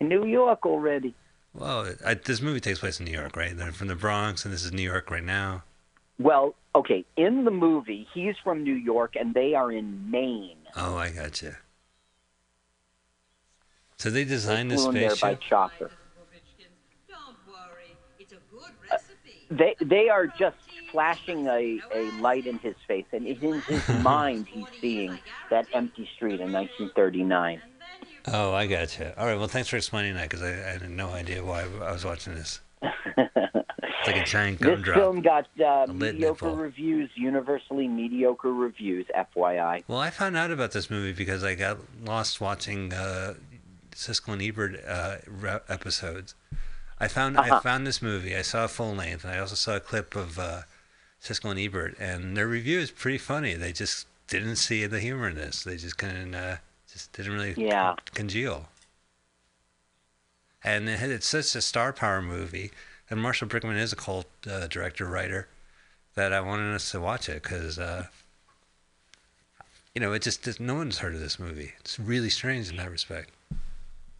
in New York already. Well, I, this movie takes place in New York, right? They're from the Bronx, and this is New York right now. Well, okay, in the movie, he's from New York and they are in Maine. Oh, I got you. So they designed this in there by spaceship. chopper. Don't worry, it's a good recipe. They they are just flashing a, a light in his face, and in his mind, he's seeing that empty street in 1939. Oh, I got you. All right. Well, thanks for explaining that because I, I had no idea why I was watching this. It's like a giant gumdrop. This film got uh, mediocre nipple. reviews, universally mediocre reviews. FYI. Well, I found out about this movie because I got lost watching uh, Siskel and Ebert uh, re- episodes. I found I Uh-huh. found this movie. I saw a full length, and I also saw a clip of uh, Siskel and Ebert, and their review is pretty funny. They just didn't see the humor in this. They just couldn't, uh, just didn't really Yeah. congeal. And it's such a star power movie, and Marshall Brickman is a cult uh, director writer that I wanted us to watch it because. Uh, you know, it just, just no one's heard of this movie. It's really strange in that respect.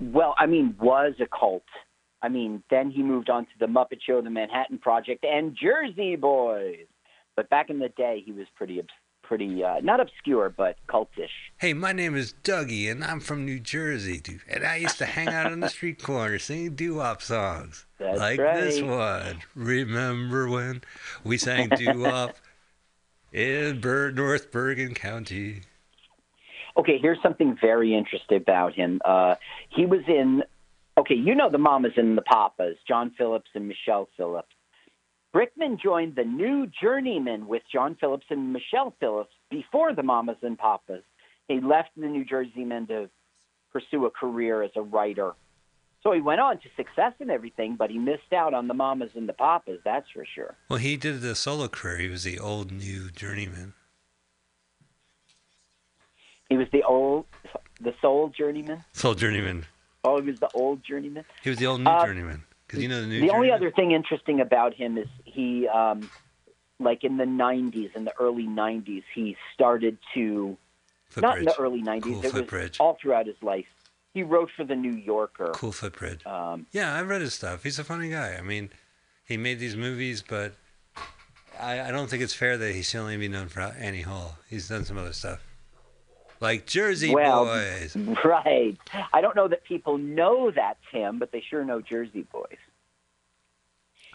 Well, I mean, was a cult. I mean, then he moved on to the Muppet Show, the Manhattan Project, and Jersey Boys. But back in the day, he was pretty, pretty uh, not obscure, but cultish. Hey, my name is Dougie, and I'm from New Jersey, dude. And I used to hang out on the street corner singing doo-wop songs. That's like this one. Remember when we sang doo-wop in Ber- North Bergen County? Okay, here's something very interesting about him. Uh, he was in, okay, you know the Mamas and the Papas, John Phillips and Michelle Phillips. Brickman joined the new Journeyman with John Phillips and Michelle Phillips before the Mamas and Papas. He left the New Journeymen to pursue a career as a writer. So he went on to success and everything, but he missed out on the Mamas and the Papas, that's for sure. Well, he did the solo career. He was the old new journeyman. He was the old, the sole Journeyman. Soul journeyman. Oh, he was the old Journeyman. He was the old new Uh, journeyman. Because you know the new the only other thing interesting about him is he, um, like in the 90s, in the early 90s, he started to, not in the early 90s, Cool it was all throughout his life. He wrote for the New Yorker. Cool Footbridge. Um, Yeah, I've read his stuff. He's a funny guy. I mean, he made these movies, but I, I don't think it's fair that he should only be known for Annie Hall. He's done some other stuff. Like Jersey well, Boys. right. I don't know that people know that's him, but they sure know Jersey Boys.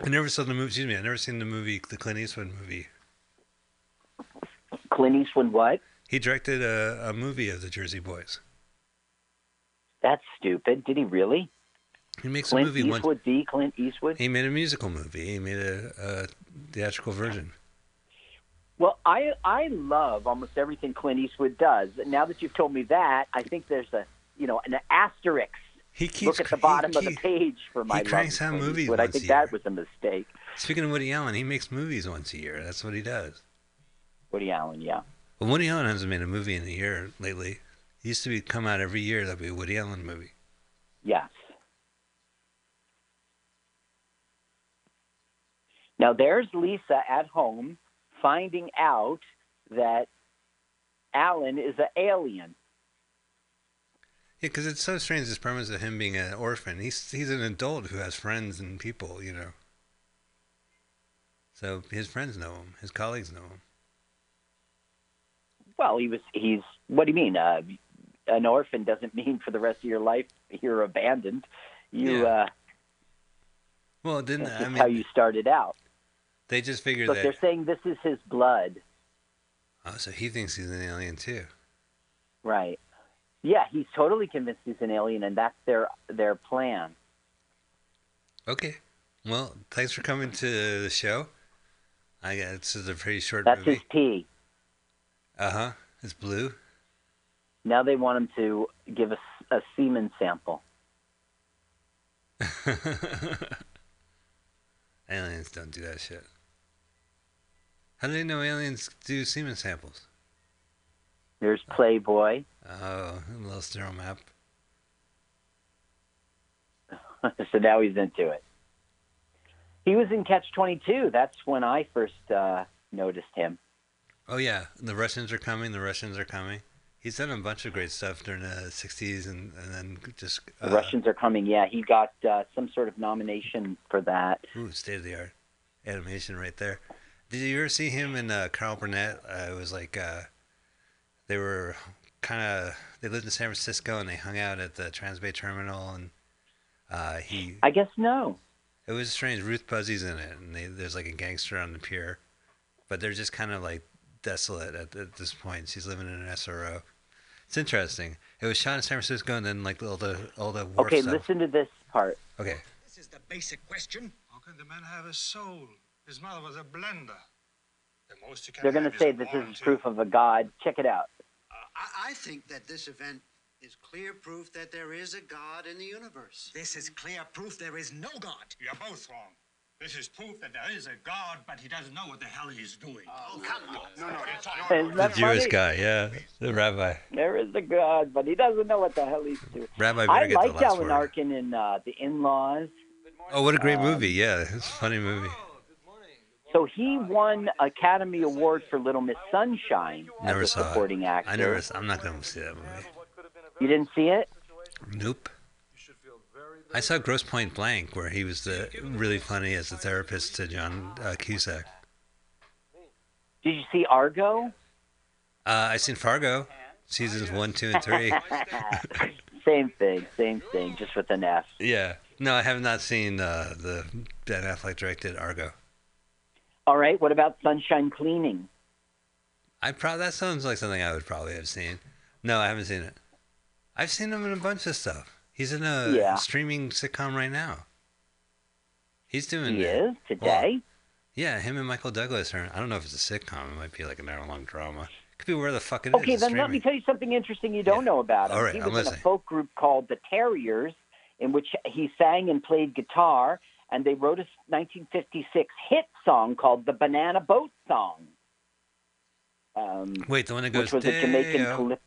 I never saw the movie, excuse me, I never seen the movie, the Clint Eastwood movie. Clint Eastwood, what? He directed a, a movie of the Jersey Boys. That's stupid. Did he really? He makes Clint a movie once. Eastwood, the Clint Eastwood? He made a musical movie. He made a, a theatrical version. Well, I I love almost everything Clint Eastwood does. Now that you've told me that, I think there's a you know an asterisk. He keeps Look at the he bottom of the page for my he cranks out movies Eastwood. I think that was a mistake. Speaking of Woody Allen, he makes movies once a year. That's what he does. Woody Allen, yeah. But Woody Allen hasn't made a movie in a year lately. He used to be come out every year. That'd be a Woody Allen movie. Yes. Now there's Lisa at home finding out that Alan is an alien. Yeah, because it's so strange. This premise of him being an orphan. He's he's an adult who has friends and people. You know. So his friends know him. His colleagues know him. Well, he was. He's. What do you mean? Uh, an orphan doesn't mean for the rest of your life you're abandoned. You. Yeah. Uh, Well, didn't that's I mean how you started out. They just figured But that? they're saying this is his blood, Oh, so he thinks he's an alien too. right? Yeah, he's totally convinced he's an alien, and that's their their plan. Okay. Well, thanks for coming to the show. I got this is a pretty short That's movie. his pee. Uh huh. It's blue. Now they want him to give us a semen sample. aliens don't do that shit. How do they know aliens do semen samples? There's Playboy. Oh, a little sterile map. so now he's into it. He was in Catch 22. That's when I first uh, noticed him. Oh yeah, the Russians are coming. The Russians are coming. He's done a bunch of great stuff during the '60s, and, and then just The uh, Russians are coming. Yeah, he got uh, some sort of nomination for that. Ooh, state of the art animation right there. Did you ever see him and uh, Carol Burnett? Uh, it was like uh, they were kind of they lived in San Francisco and they hung out at the Transbay Terminal and uh, he. I guess no. It was strange. Ruth Buzzi's in it, and they, there's like a gangster on the pier, but they're just kind of like desolate at, at this point. She's living in an SRO. It's interesting. It was shot in San Francisco, and then like all the all the war Okay, stuff. listen to this part. Okay. This is the basic question. How can the man have a soul? His mother was a blender. The most you can They're going to say a this is proof of a god. Check it out. I, I think that this event is clear proof that there is a God in the universe. This is clear proof there is no God. You're both wrong. This is proof that there is a God, but he doesn't know what the hell he's doing. Oh, come on. No, no, it's all Isn't The that Jewish funny? guy, yeah, the rabbi. There is a god, but he doesn't know what the hell he's doing. Rabbi I get the liked last Alan word. Arkin in uh, The In-Laws. Oh, what a great Um, movie! Yeah, it's a funny movie. So he won Academy Award for Little Miss Sunshine Never as a saw supporting it. actor. I never. I'm not going to see that movie. You didn't see it? Nope. I saw Grosse Pointe Blank, where he was the really funny as a therapist to John uh, Cusack. Did you see Argo? Uh, I seen Fargo, seasons one, two, and three. same thing, same thing, just with an F. yeah. No, I have not seen uh, the Ben Affleck directed Argo. All right, what about Sunshine Cleaning? I pro- that sounds like something I would probably have seen. No, I haven't seen it. I've seen him in a bunch of stuff. He's in a Yeah. streaming sitcom right now. He's doing He is today. Yeah, him and Michael Douglas are. I don't know if it's a sitcom. It might be like an hour-long drama. Could be where the fuck it is. Okay, then let me tell you something interesting you don't know about him. All right, he I'm was in a folk group called the Tarriers, in which he sang and played guitar, and they wrote a 1956 hit song called the Banana Boat Song. Um, Wait, the one that which was a Jamaican "Deo, calypso.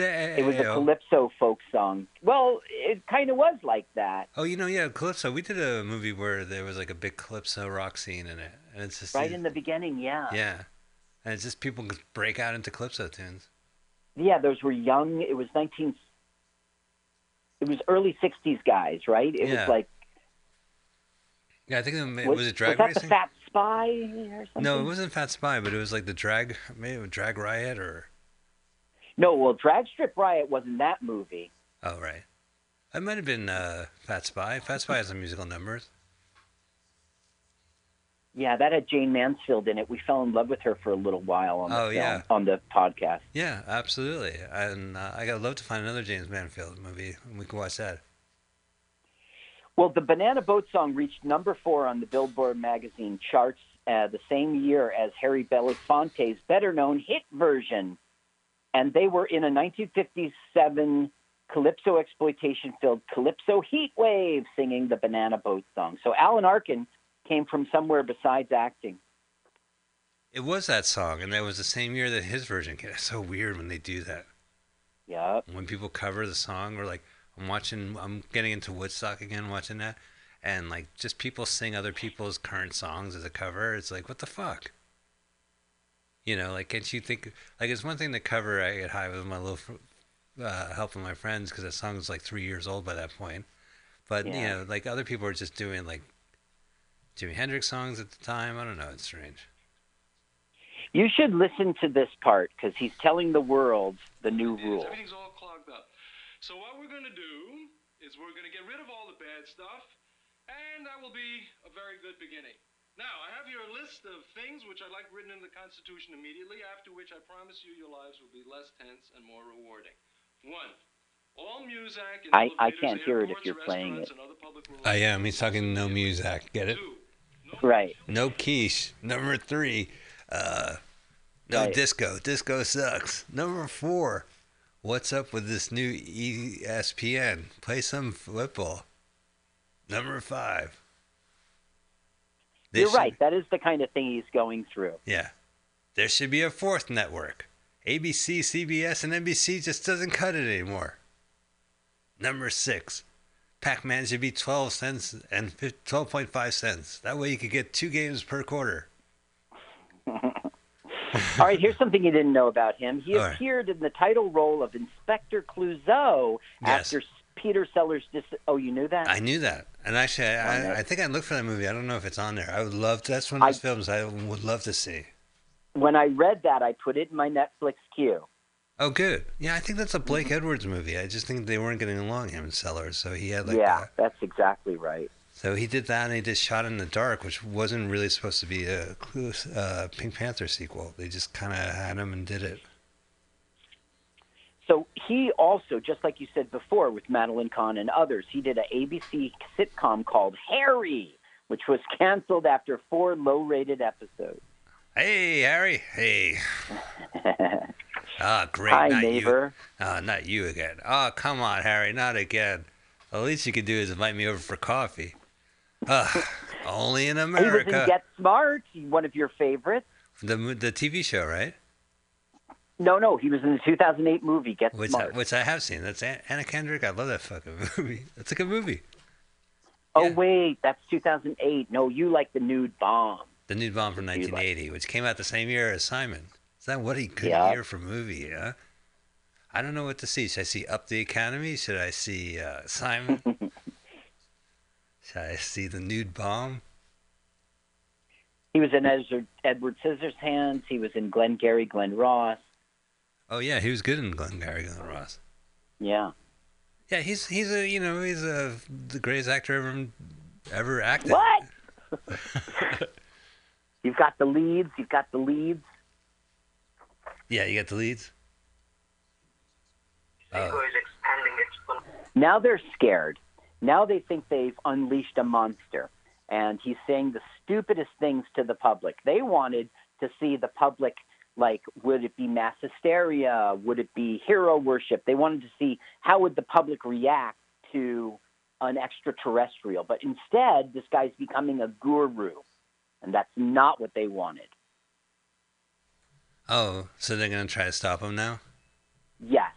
It was a calypso folk song. Well, it kind of was like that, Oh, you know, yeah, Calypso. We did a movie where there was like a big Calypso rock scene in it, and it's just right in the beginning. Yeah. yeah, and it's just people break out into Calypso tunes. Yeah, those were young. It was 19. It was early 60s guys, right? It Yeah. was like Yeah, I think it was, was, it drag was that racing? the Fat Spy or something? no, it wasn't Fat Spy, but it was like the drag, maybe Drag Riot or No, well, Drag Strip Riot wasn't that movie. oh right, it might have been uh, Fat Spy. Fat Spy has some musical numbers. Yeah, that had Jayne Mansfield in it. We fell in love with her for a little while on the Oh, film, yeah. on the podcast. Yeah, absolutely, and uh, I gotta love to find another James Mansfield movie. and We can watch that. Well, the Banana Boat song reached number four on the Billboard magazine charts uh, the same year as Harry Belafonte's better-known hit version, and they were in a 1957 calypso exploitation-filled Calypso Heat Wave, singing the Banana Boat song. So Alan Arkin came from somewhere besides acting. It was that song, and that was the same year that his version came. It's so weird when they do that. Yeah. When people cover the song, we're like I'm watching, I'm getting into Woodstock again, watching that, and like just people sing other people's current songs as a cover. It's like, what the fuck? You know, like can't you think? Like it's one thing to cover "I Get High" with my little uh, help of my friends because that song was like three years old by that point. But you know, like other people are just doing like Jimi Hendrix songs at the time. I don't know. It's strange. You should listen to this part because he's telling the world the new rule. Everything's all clogged up. So what we're going to do is we're going to get rid of all the bad stuff, and that will be a very good beginning. Now, I have here a list of things which I'd like written in the Constitution immediately, after which I promise you your lives will be less tense and more rewarding. One, all music I, I can't hear it if you're playing it. restaurants, and other public I am. He's talking no music. Get it? Right. No quiche. Number three, uh, no Right. disco. Disco sucks. Number four, what's up with this new ESPN? Play some football. Number five. They You're should- right. That is the kind of thing he's going through. Yeah. There should be a fourth network. ABC, CBS, and NBC just doesn't cut it anymore. Number six, Pac-Man should be 12 cents and 12.5 cents. That way you could get two games per quarter. All right, here's something you didn't know about him. He All right. appeared in the title role of Inspector Clouseau Yes. after Peter Sellers' dis- Oh, you knew that? I knew that, and actually, I, I, I think I looked for that movie. I don't know if it's on there. I would love. To, that's one of those films I would love to see. when I read that, I put it in my Netflix queue. Oh, good. Yeah, I think that's a Blake Edwards movie. I just think they weren't getting along, him and Sellers. So he had like, yeah, a- that's exactly right. So he did that, and he did Shot in the Dark, which wasn't really supposed to be a uh, Pink Panther sequel. They just kind of had him and did it. So he also, just like you said before with Madeline Kahn and others, he did an ABC sitcom called Harry, which was canceled after four low-rated episodes. Hey, Harry. Hey. Ah, great. Hi, not neighbor. you. Ah, not you again. Oh, come on, Harry. Not again. The least you could do is invite me over for coffee. Ah, only in America. He was in Get Smart, one of your favorites. The the TV show, right? No, no, he was in the 2008 movie Get Which Smart. I, which I have seen. That's Anna Kendrick. I love that fucking movie. That's a good movie. oh wait, that's 2008. No, you like the nude bomb. The Nude Bomb from 1980, which came out the same year as Simon. Is that what a good Yeah. year for movie? Yeah. I don't know what to see. Should I see Up the Academy? Should I see uh, Simon? Should I see the Nude Bomb? He was in Ezra, Edward Scissorhands. He was in Glengarry Glen Ross. Oh yeah, he was good in Glengarry Glen Ross. Yeah. Yeah, he's he's a you know he's a the greatest actor ever ever acted. What? You've got the leads. You've got the leads. Yeah, you got the leads. Oh. Now they're scared. Now they think they've unleashed a monster. And he's saying the stupidest things to the public. They wanted to see the public, like, would it be mass hysteria? Would it be hero worship? They wanted to see how would the public react to an extraterrestrial. But instead, this guy's becoming a guru. And that's not what they wanted. Oh, so they're gonna try to stop him now? Yes.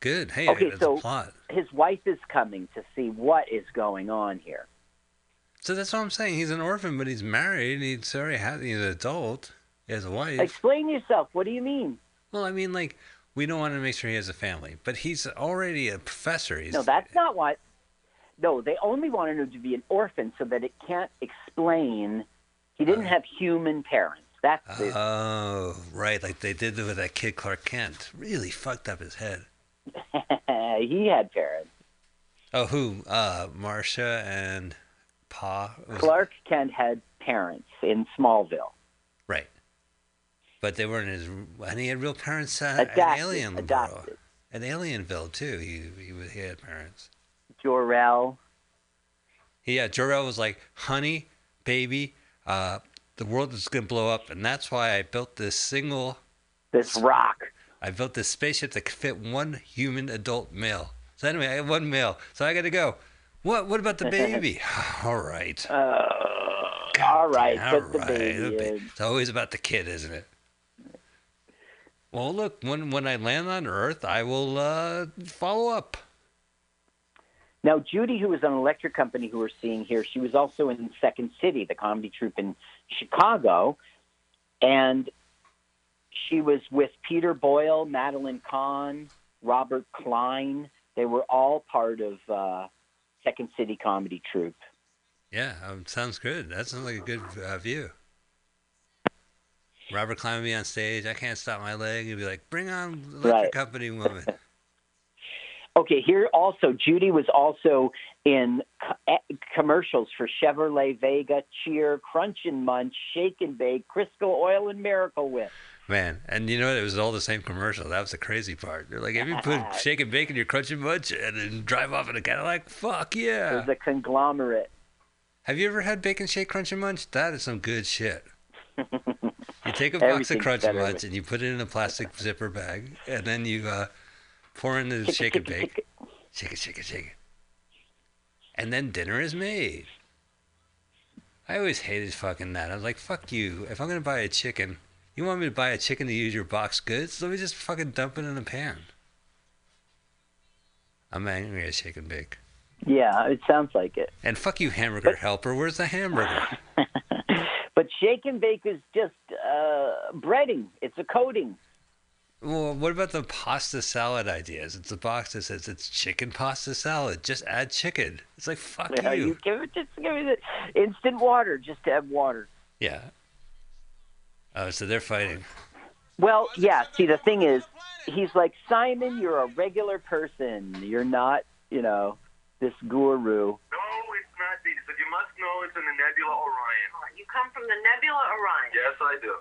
Good. Hey, okay, that's so his wife is coming to see what is going on here. So that's what I'm saying. He's an orphan, but he's married. He's already had. He's an adult. He has a wife. Explain yourself. What do you mean? Well, I mean, like we don't want to make sure he has a family, but he's already a professor. He's No, that's not what. No, they only wanted him to be an orphan so that it can't explain he didn't uh. have human parents. That's the, Oh, right. Like they did with that kid Clark Kent. Really fucked up his head. He had parents. Oh, who? Uh, Martha and Pa. Clark Kent had parents in Smallville. Right. But they weren't his. And he had real parents uh, Adopted, at Alien adopted. At Alienville too. He he, was, he had parents. Jor-El. Yeah, Jor-El was like, "Honey, baby, uh, the world is gonna blow up, and that's why I built this single, this rock. I built this spaceship that could fit one human adult male. So anyway, I have one male, so I got to go. What? What about the baby? All right. Uh, all right, All put the right, baby the ba- in. It's always about the kid, isn't it? Well, look, when when I land on Earth, I will uh, follow up. Now, Judy, who was on Electric Company, who we're seeing here, she was also in Second City, the comedy troupe in Chicago, and she was with Peter Boyle, Madeline Kahn, Robert Klein. They were all part of uh, Second City comedy troupe. Yeah, um, sounds good. That sounds like a good uh, view. Robert Klein would be on stage. I can't stop my leg. He'd be like, "Bring on Electric Right. Company woman." Okay, here also, Judy was also in co- eh, commercials for Chevrolet Vega, Cheer, Crunch and Munch, Shake and Bake, Crisco Oil, and Miracle Whip. Man, and you know it was all the same commercial. That was the crazy part. They're like, "If you put shake and bake in your crunch and munch and then drive off in a Cadillac, fuck yeah. It yeah!" was a conglomerate. Have you ever had bacon shake crunch and munch? That is some good shit. You take a box of crunch and munch with- and you put it in a plastic zipper bag, and then you uh, pour in the shake and bake, shake it, shake it, shake it, and then dinner is made. I always hated fucking that. I was like, fuck you. If I'm gonna buy a chicken, You want me to buy a chicken to use your box goods? Let me just fucking dump it in a pan. I'm angry at Shake and Bake. Yeah, it sounds like it. And fuck you, hamburger helper. Where's the hamburger? But shake and bake is just uh, breading. It's a coating. Well, what about the pasta salad ideas? It's a box that says it's chicken pasta salad. Just add chicken. It's like fuck Yeah, you. you give it just give it the instant water. Just add water. Yeah. Oh, so they're fighting. Well, yeah. See, the thing is, he's like Simon. You're a regular person. You're not, you know, this guru. No, it's not. He said, you must know it's in the Nebula Orion. You come from the Nebula Orion. Yes, I do.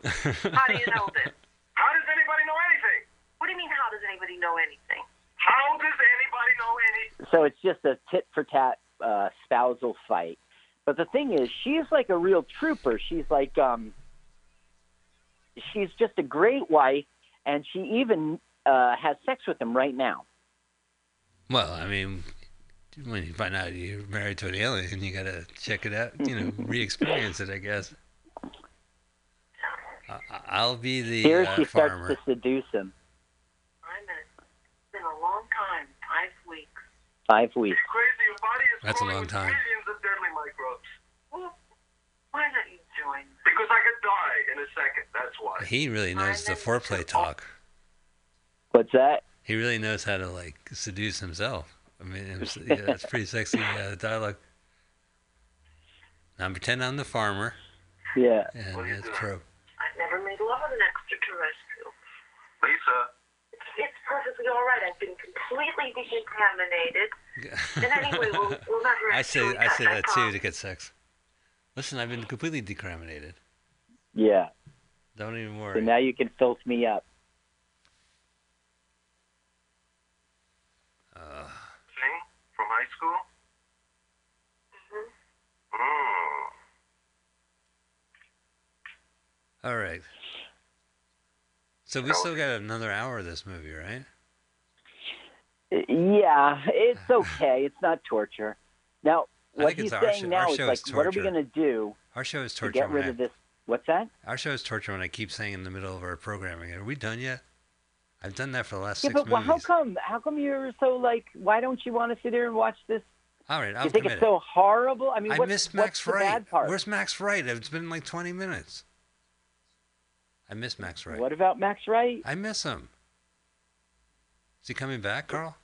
How do you know this? How does anybody know anything? What do you mean, how does anybody know anything? How does anybody know anything? So it's just a tit for tat uh, spousal fight. But the thing is, she's like a real trooper. She's like, um, she's just a great wife, and she even uh, has sex with him right now. Well, I mean, when you find out you're married to an alien, you gotta check it out. You know, re-experience it. I guess. I- I'll be the Here uh, she starts to seduce him. I'm in. It's been a long time. Five weeks. Five weeks. Crazy, your body is That's a long time. millions of deadly microbes. Well, why don't you join me? Because I could die in a second. That's why. He really knows the foreplay talk. What's that? He really knows how to like seduce himself. I mean, it's, yeah, that's pretty sexy uh, dialogue. Now pretend I'm the farmer. Yeah. And it's pro. I've never made love with an extraterrestrial. Lisa. It's, it's perfectly all right. I've been completely decontaminated. Yeah. And anyway, we'll, we'll never I say I say that too to get sex. Listen, I've been completely decriminated. Yeah. Don't even worry. So now you can filth me up. Uh, Thing from high school? Mm. all right. So we still got another hour of this movie, right? Yeah, it's okay. It's not torture. Now, I what think he's it's our saying show- now is like, what are we going to do Our show is to torture. get when rid I- of this? What's that? Our show is torture when I keep saying in the middle of our programming. Are we done yet? I've done that for the last Yeah, six but movies. how come? How come you're so like? Why don't you want to sit here and watch this? All right, I'm you think committed. it's so horrible? I mean, I what's, miss Max Wright. Where's Max Wright? It's been like 20 minutes. I miss Max Wright. What about Max Wright? I miss him. Is he coming back, Carl?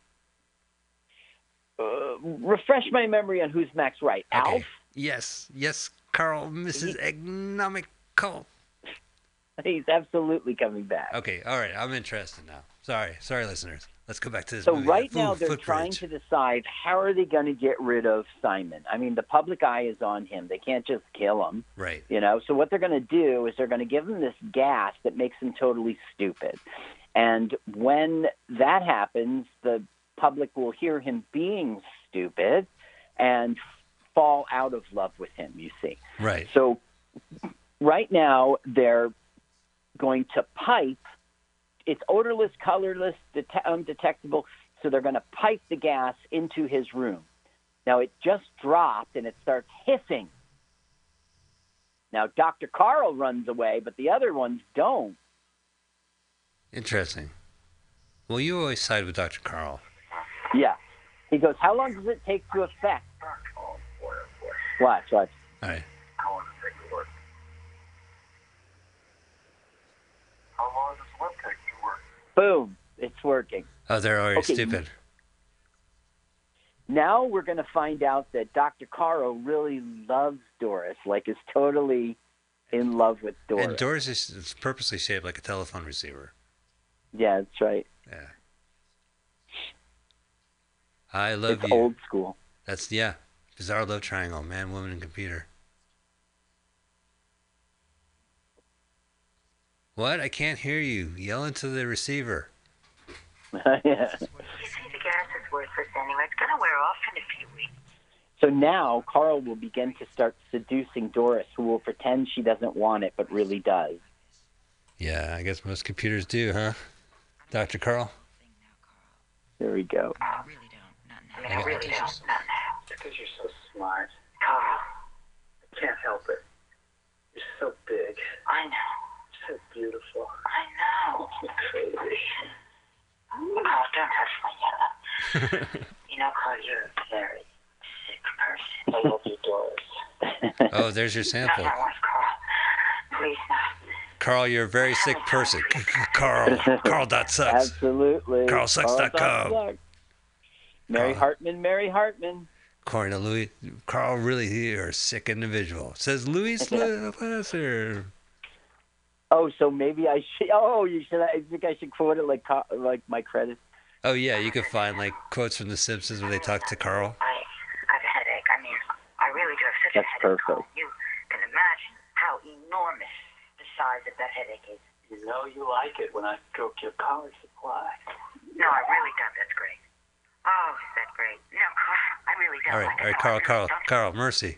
Uh, refresh my memory on who's Max Wright. Okay. Alf. Yes, yes, Carl, Mrs. Economical. He's absolutely coming back. Okay, all right, I'm interested now. Sorry, sorry, listeners. Let's go back to this So movie. right Food- now they're trying to decide how are they going to get rid of Simon. I mean, the public eye is on him. They can't just kill him. Right. You know, so what they're going to do is they're going to give him this gas that makes him totally stupid. And when that happens, the public will hear him being stupid and fall out of love with him, you see. Right. So right now they're going to pipe. It's odorless, colorless, det- undetectable. So they're going to pipe the gas into his room. Now it just dropped and it starts hissing. Now Dr. Carl runs away, but the other ones don't. Interesting. Well, you always side with Dr. Carl. Yeah. He goes, "How long does it take to affect?" Watch, watch. All right. I want to take a look. How long does what take to work? Boom! It's working. Oh, they're already Okay. stupid. Now we're going to find out that Dr. Carl really loves Doris, like is totally in love with Doris. And Doris is is purposely shaped like a telephone receiver. yeah, that's right. Yeah. I love it's you. old school. That's yeah. Bizarre love triangle, man, woman, and computer. What? I can't hear you. Yell into the receiver. yeah. You see, the gas is worthless anyway. It's going to wear off in a few weeks. So now Carl will begin to start seducing Doris, who will pretend she doesn't want it, but really does. Yeah, I guess most computers do, huh? Dr. Carl? There we go. Oh, I mean, I really don't. Because you're so smart. Carl. I can't help it. You're so big. I know. So beautiful. I know. You're Crazy. Carl, don't touch my yellow. you know, Carl, you're a very sick person. I love you, Doris. Oh, there's your Not sample. my wife, Carl. Please, no. Carl, you're a very sick person. Carl, Carl dot sucks. Absolutely. CarlSucks.com. Carl.sucks. Mary Carl. Hartman, Mary Hartman. According to Louise, Carl really you're a sick individual. Says Louise Lasser. Oh, so maybe I should. Oh, you should. I think I should quote it like like my credits. Oh yeah, you can find like quotes from The Simpsons where they talk to Carl. I have a headache. I mean, I really do have such That's a headache. That's perfect. Carl. You can imagine how enormous the size of that headache is. You know you like it when I stroke your collar supply. No, I really don't. That's great. Oh, is that great? No, I really don't All right, like all right, it. Carl, No, Carl, don't. Carl, mercy.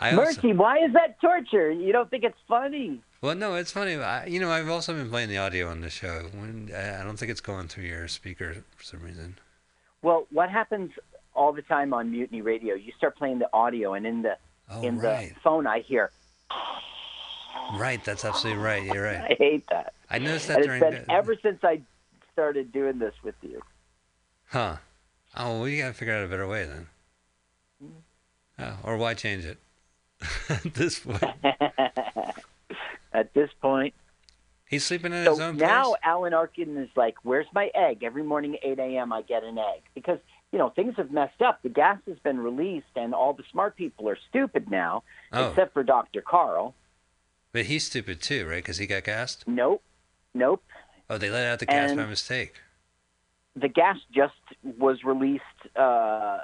I also, Mercy, why is that torture? You don't think it's funny? well, no, it's funny. I, you know, I've also been playing the audio on the show. When I I don't think it's going through your speaker for some reason. Well, what happens all the time on Mutiny Radio? You start playing the audio, and in the Oh, in right. the phone, I hear. Right, that's absolutely right. You're right. I hate that. I noticed that And during. it's been the- ever since I started doing this with you. Huh. Oh, well, you gotta figure out a better way then. Mm-hmm. Oh, or why change it? At this point, At this point, he's sleeping in his so own now place. Alan Arkin is like, "Where's my egg?" Every morning at 8 a.m. I get an egg because you know things have messed up. The gas has been released, and all the smart people are stupid now, Oh. except for Dr. Carl. But he's stupid too, right? Because he got gassed. Nope, nope. Oh, they let out the gas And- by mistake. The gas just was released uh,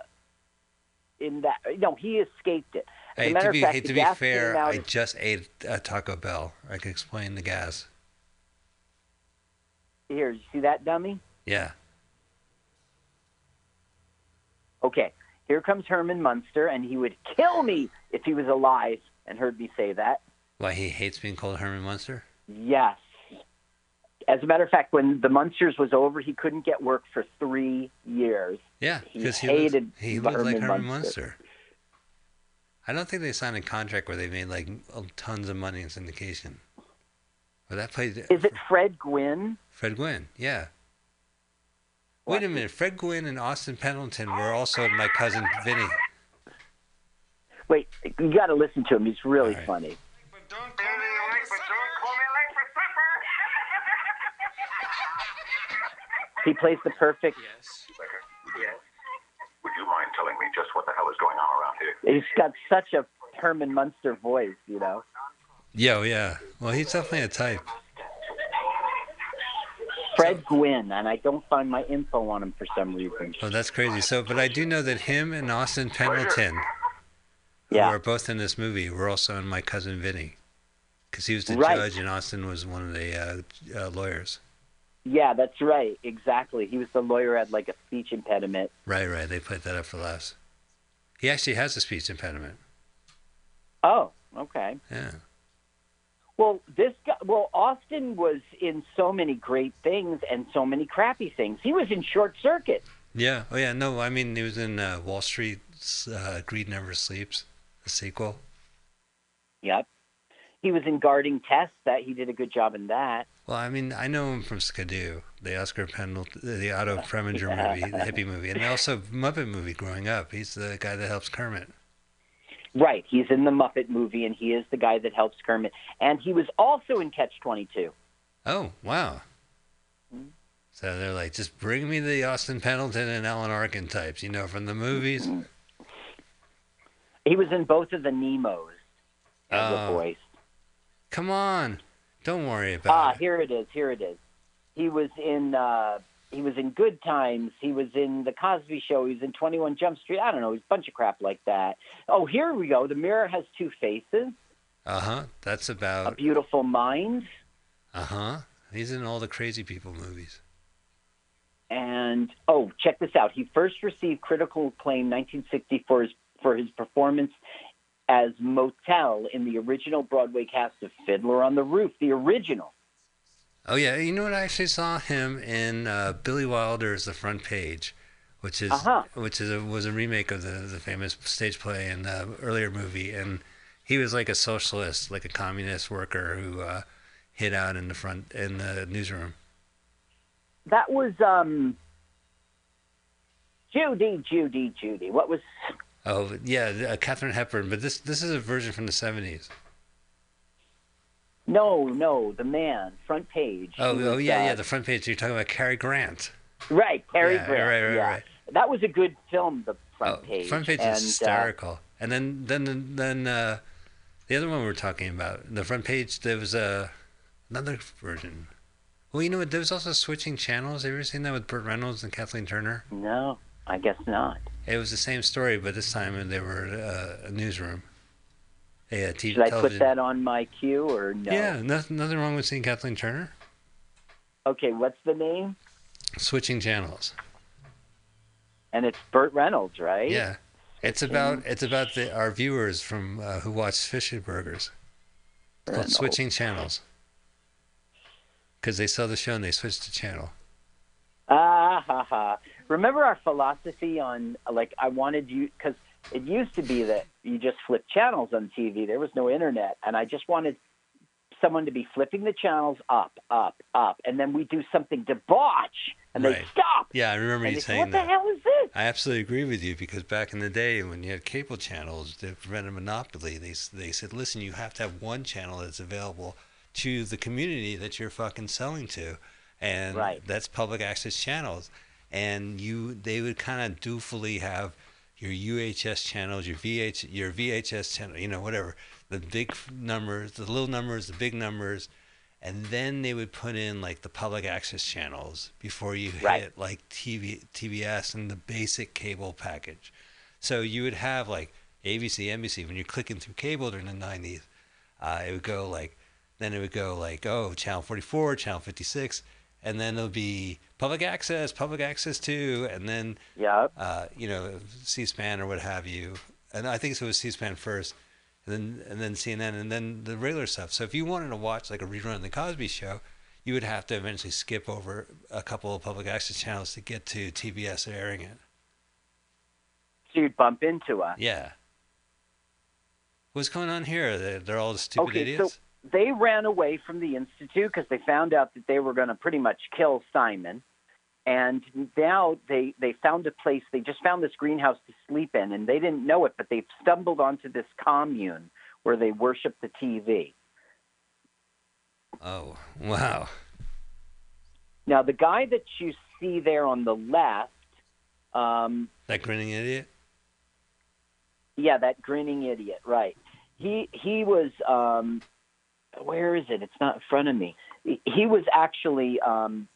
in that. No, he escaped it. Hey, matter to be, fact, hey, to be fair, I of- just ate a Taco Bell. I can explain the gas. here, you see that dummy? Yeah. Okay, here comes Herman Munster, and he would kill me if he was alive and heard me say that. Why he hates being called Herman Munster? Yes. As a matter of fact, when the Munsters was over, he couldn't get work for three years. Yeah, He because he, hated looked, he looked like Herman Herman Munster. Munster. I don't think they signed a contract where they made like tons of money in syndication. But that played Is it Fred Gwynne? Fred Gwynne, yeah. Wait a minute, Fred Gwynne and Austin Pendleton were also my cousin Vinny. Wait, you got to listen to him. He's really funny. He plays the perfect. Yes. Would you mind telling me just what the hell is going on around here? He's got such a Herman Munster voice, you know. Yo, yeah. Well, he's definitely a type. Fred Gwynne, and I don't find my info on him for some reason. Oh, that's crazy. So, but I do know that him and Austin Pendleton, who Yeah. are both in this movie, were also in My Cousin Vinny, because he was the Right. judge and Austin was one of the uh, uh, lawyers. Yeah, that's right. Exactly. He was the lawyer had like a speech impediment. Right, right. They put that up for laughs. He actually has a speech impediment. Oh, okay. Yeah. Well, this guy, well, Austin was in so many great things and so many crappy things. He was in Short Circuit. Yeah. Oh, yeah. No, I mean, he was in uh, Wall Street. Uh, Greed Never Sleeps, the sequel. Yep. He was in Guarding Tess. That he did a good job in that. Well, I mean, I know him from Skidoo, the Oscar Pendleton, the Otto Preminger movie, the hippie movie, and also Muppet movie growing up. He's the guy that helps Kermit. Right. He's in the Muppet movie, and he is the guy that helps Kermit. And he was also in Catch Twenty Two. Oh, wow. So they're like, just bring me the Austin Pendleton and Alan Arkin types, you know, from the movies. He was in both of the Nemos as a Oh, voice. Come on. Don't worry about Ah, it. Ah, here it is. Here it is. He was in. uh He was in Good Times. He was in The Cosby Show. He was in Twenty One Jump Street. I don't know. He's a bunch of crap like that. Oh, here we go. The Mirror has two faces. Uh huh. That's about A. Beautiful Mind. Uh huh. He's in all the crazy people movies. And oh, check this out. He first received critical acclaim 1960 for his for his performance as Motel in the original Broadway cast of Fiddler on the Roof, the original. Oh yeah, you know what? I actually saw him in uh, Billy Wilder's The Front Page, which is Uh-huh. which is a, was a remake of the the famous stage play and uh, earlier movie, and he was like a socialist, like a communist worker who uh, hid out in the front in the newsroom. That was um, Judy, Judy, Judy. What was? Oh yeah, uh, Katharine Hepburn. But this this is a version from the seventies. No, no, the man, front page. Oh oh was, yeah uh, yeah. The front page. You're talking about Cary Grant. Right, Cary Yeah, Grant. right, right, yeah. right. That was a good film. The front page. Oh, Front page and, is uh, hysterical. and then then then uh, the other one we were talking about, the front page. There was a another version. Well, you know what? There was also switching channels. Have you ever seen that with Burt Reynolds and Kathleen Turner? no, I guess not. It was the same story, but this time they were uh, a newsroom. TV, Should I put that on my queue or no? Yeah, nothing, nothing wrong with seeing Kathleen Turner. Okay, what's the name? Switching channels. And it's Burt Reynolds, right? Yeah, it's about it's about the our viewers from uh, who watch Fishy Burgers. It's called Reynolds. switching channels. Because they saw the show and they switched the channel. Ah ha ha. Remember our philosophy on like I wanted you because it used to be that you just flip channels on TV. There was no internet, and I just wanted someone to be flipping the channels up, up, up, and then we do something debauch, and they stop. Yeah, I remember and you saying "What that. the hell is this?" I absolutely agree with you because back in the day when you had cable channels to prevent a monopoly, they they said, listen, you have to have one channel that's available to the community that you're fucking selling to, and Right. that's public access channels, and you they would kind of doofully have your UHF channels, your VH your VHS channel, you know whatever, the big numbers, the little numbers, the big numbers. And then they would put in like the public access channels before you hit like TV, TBS and the basic cable package. So you would have like ABC, NBC when you're clicking through cable during the 90s. Uh, it would go like, then it would go like, oh, channel 44, channel 56, and then there'll be public access, public access two, and then yeah, uh, you know, C-SPAN or what have you. And I think it was C-SPAN first, and then and then CNN, and then the regular stuff. So if you wanted to watch like a rerun of the Cosby Show, you would have to eventually skip over a couple of public access channels to get to TBS airing it. So you'd bump into us. Yeah. What's going on here? They're, they're all stupid okay, idiots. so they ran away from the institute because they found out that they were going to pretty much kill Simon, and now they they found a place. They just found this greenhouse to sleep in, and they didn't know it, but they've stumbled onto this commune where they worship the TV. Oh, wow. Now, the guy that you see there on the left, um, That grinning idiot? yeah, that grinning idiot, right? He he was um, where is it? It's not in front of me. He- was actually um,